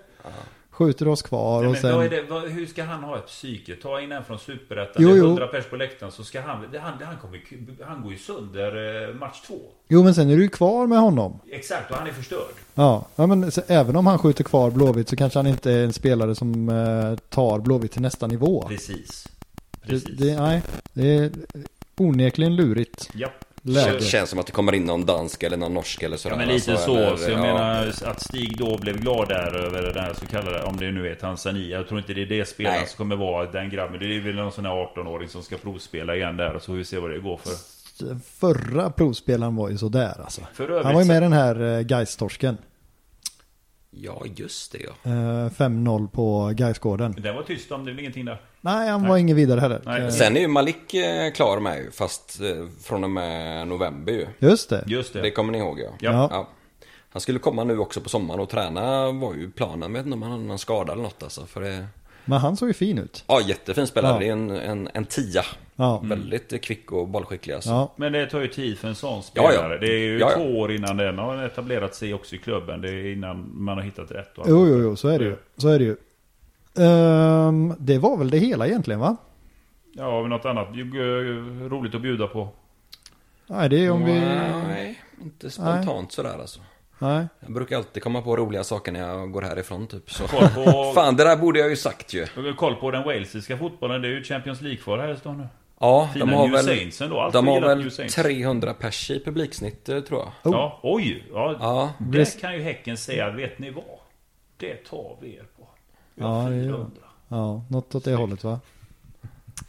skjuter oss kvar Nej, och men sen... det, vad, hur ska han ha ett psyke? Ta in en från Superettan, det är jo. 100 pers på läktaren, så ska han... det- Han, det- han, kommer, han går ju sönder eh, match två. Jo men sen är du ju kvar med honom. Exakt, och han är förstörd. Ja, ja men så, även om han skjuter kvar Blåvitt så kanske han inte är en spelare som eh, tar Blåvitt till nästa nivå. Precis. Det, Precis. det, nej, det är onekligen lurigt ja. läge. Det känns som att det kommer in någon dansk eller någon norsk eller sådär. Ja men lite alltså, så, eller- så jag ja. menar att Stig då blev glad där över det där så kallade, om det nu är Tanzania. Jag tror inte det är det spelaren Nej. som kommer vara den grabben. Det är väl någon sån här 18-åring som ska provspela igen där och så får vi se vad det går för. Förra provspelaren var ju sådär alltså. Övrigt Han var ju så- med den här eh, Gais-torsken. Ja, just det ja. Eh, 5-0 på Gaisgården. Den var tyst om, det är väl ingenting där. Nej, han var ingen vidare heller. Nej. Sen är ju Malik eh, klar med ju, fast eh, från och med november ju. Just det. Just det. Det kommer ni ihåg ja. Ja. Ja. Han skulle komma nu också på sommaren och träna var ju planen. Jag vet inte om han hade någon skada eller något alltså. För det... Men han såg ju fin ut. Ja, jättefin spelare. Ja. Det är en, en, en tia. Ja. Väldigt kvick och bollskicklig alltså. Ja. Men det tar ju tid för en sån spelare. ja. Det är ju Ja, ja. två år innan den har etablerat sig också i klubben. Det är innan man har hittat rätt. Jo, jo, jo, så är det ju. Så är det ju. Ehm, det var väl det hela egentligen va? Ja, men något annat eh, roligt att bjuda på. Nej, det är om vi... Nej, inte spontant sådär alltså. Nej. Jag brukar alltid komma på roliga saker när jag går härifrån typ. Så. Koll på, Fan, det där borde jag ju sagt ju. koll på den walesiska fotbollen. Det är ju Champions League-kval här i stan nu. Ja, Fina de har väl, de har väl New Saints. 300 pers i publiksnitt eh, tror jag. Oh. Ja, oj. Ja, Ja, det kan ju Häcken säga. Vet ni vad? Det tar vi er på. Ja, det gör 400. Ja, något åt det hållet va?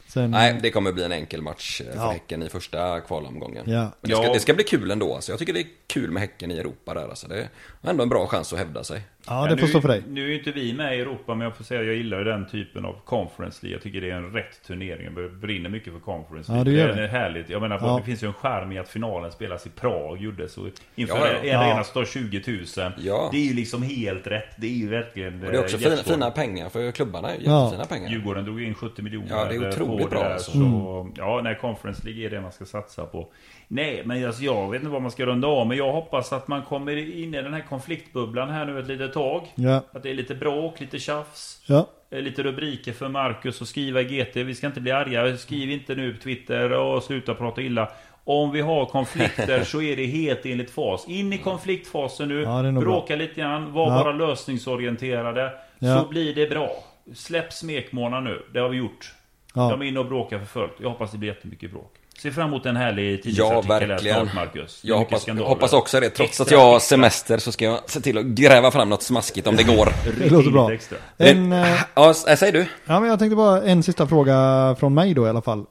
Sen... nej det kommer bli en enkel match eh, för Ja. Häcken i första kvalomgången. Ja. Men det, ska, Ja. det ska bli kul ändå alltså. Jag tycker det är kul med Häcken i Europa där alltså. Det är ändå en bra chans att hävda sig. Ja, Ja, det får nu, stå för dig. Nu är ju inte vi med i Europa, men jag får säga att jag gillar den typen av conference League. Jag tycker det är en rätt turnering. Jag brinner mycket för conference Ja, League. du gör det det. är härligt. Jag menar, Ja. det finns ju en charm i att finalen spelas i Prag, gjordes. Och inför Ja, ja. en Ja. arena står 20 000. Ja. Det är ju liksom helt rätt. Det är ju verkligen Och det är också eh, fina, fina pengar för klubbarna. är ju Ja. Jättefina pengar. Djurgården drog in 70 miljoner Ja, det är eh, otroligt bra det där, alltså. Så, ja, nej, Conference League är det man ska satsa på. Nej, men alltså, jag vet inte vad man ska runda av. Men jag hoppas att man kommer in i den här konfliktbubblan här nu ett litet tag. Ja. Att det är lite bråk, lite tjafs. Ja. eh, Lite rubriker för Marcus och skriva i GT. Vi ska inte bli arga. Skriv inte nu på Twitter och sluta prata illa. Om vi har konflikter så är det helt enligt fas. In i konfliktfasen nu. Ja, bråka lite grann. Var bara lösningsorienterade. Så blir det bra. Släpp smekmånad nu. Det har vi gjort. Ja. De är inne och bråkar för fullt. Jag hoppas det blir jättemycket bråk. Se fram emot en härlig Ja, tidningsartikel här verkligen. snart, Marcus. Jag hoppas, hoppas också det. Trots Extra, att jag har extra. semester så ska jag se till att gräva fram något smaskigt om det går. Det låter bra. En, eh, Ja, s- äh, säg du. ja, men jag tänkte bara en sista fråga från mig då i alla fall.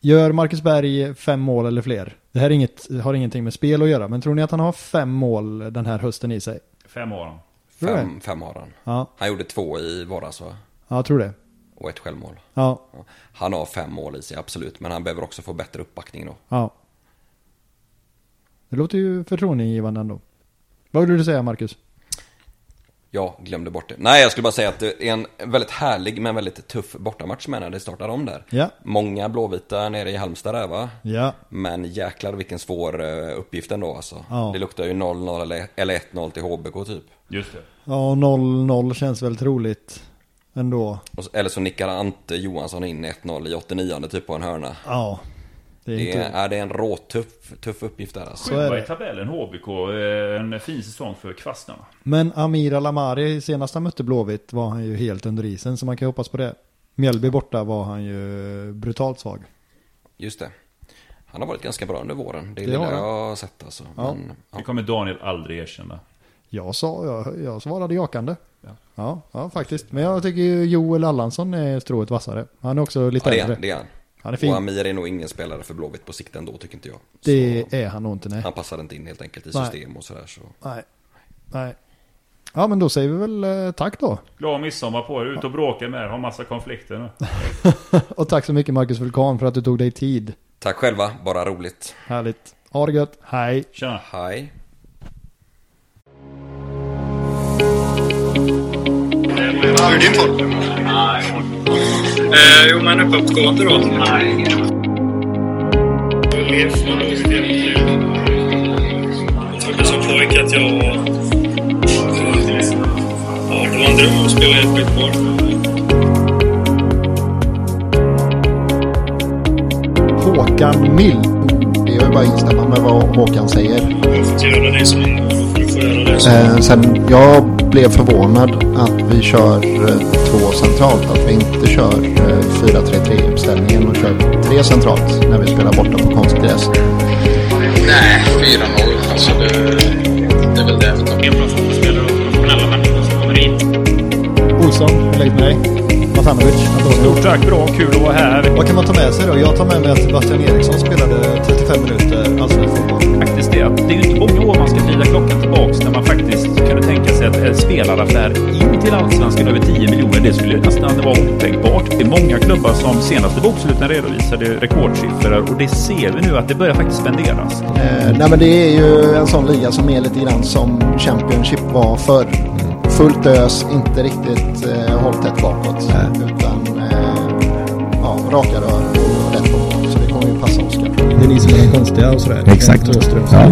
Gör Marcus Berg fem mål eller fler? Det här är inget, har ingenting med spel att göra, men tror ni att han har fem mål den här hösten i sig? Fem. Tror du Fem, fem har han. Ja, Han gjorde två i våras va? ja jag tror det. Och ett självmål. Ja. Han har fem mål i sig, absolut. Men han behöver också få bättre uppbackning då. ja. Det låter ju förtroendeingivande ändå. Vad vill du säga Marcus? Jag glömde bort det. Nej, jag skulle bara säga att det är en väldigt härlig men väldigt tuff bortamatch med när det startar om där. Ja. Många blåvita nere i Halmstad där va? Ja, Men jäklar vilken svår eh, uppgift ändå alltså. Ja. Det luktar ju 0-0 eller- eller 1-0 till HBK typ. Just det. ja 0-0 känns väl troligt ändå. Och så- Eller så nickar Ante Johansson in 1-0 i 89 typ på en hörna. Ja. Det är Det inte... är, är det en råtuff tuff uppgift där alltså. Så är Sjua i tabellen, HBK. eh, En fin säsong för kvastarna. Men Amir Alamari, senast han mötte Blåvitt var han ju helt under isen, så man kan hoppas på det. Mjällby borta var han ju brutalt svag. Just det. Han har varit ganska bra under våren. Det är Det det jag har sett alltså. Ja. Men, ja. Det kommer Daniel aldrig erkänna. Jag, sa, jag, jag svarade jakande. Ja. Ja. Ja, faktiskt. Men jag tycker ju Joel Allansson är strået vassare. Han är också lite Ja, det är äldre. han. Det är han. Han är fin. Och Amir är nog ingen spelare för Blåvitt på sikt ändå, tycker inte jag. Det Så är han nog inte, nej. Han passar inte in helt enkelt i Nej. system och sådär. Så. Nej. Nej. Ja, men då säger vi väl eh, tack då. Glad midsommar på er. Ut och bråka med er. Har massa konflikter nu. Och tack så mycket Marcus Vulkan för att du tog dig tid. Tack själva, bara roligt. Härligt. Ha det gött. Hej. Tjena. Hej. Hur är din form? Eh, jo, men uppåtgående då. Jag trodde som pojke att jag var... Ja, det var en dröm att spela i ett skitboll. Håkan Mill. Det är ju bara att instämma med vad Håkan säger. Jag får göra det som... Eh, sen jag blev förvånad att vi kör eh, två centralt. Att vi inte kör eh, 4-3-3 uppställningen och kör tre centralt när vi spelar borta på konstgräs. Nej, 4-0. Alltså det, det är väl det. En bra fotbollsspelare och professionella människor som kommer hit. Olsson, hur läget med dig? Matanovic. Stort tack, bra, kul att vara här. Vad kan man ta med sig då? Jag tar med mig att Sebastian Eriksson spelade 35 minuter allsvensk fotboll. Faktiskt det, det är ju inte många år man ska vrida klockan tillbaks när man faktiskt kunde tänka sig att en spelaraffär in till Allsvenskan över 10 miljoner, det skulle nästan vara otänkbart. Det är många klubbar som senaste boksluten redovisade rekordsiffror och det ser vi nu att det börjar faktiskt spenderas. Eh, nej men det är ju en sån liga som är lite grann som Championship var förr. Fullt ös, inte riktigt eh, håll tätt bakåt. Utan eh, ja, raka rör och rätt på mål. Ju passa Oskar. Det är ni som är konstiga och sådär. Exakt. Åström, Ja.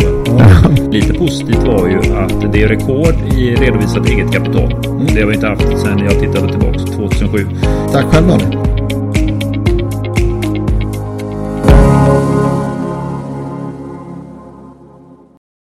Lite positivt var ju att det är rekord i redovisat eget kapital. Det har vi inte haft sedan jag tittade tillbaks 2007. Tack själv Daniel.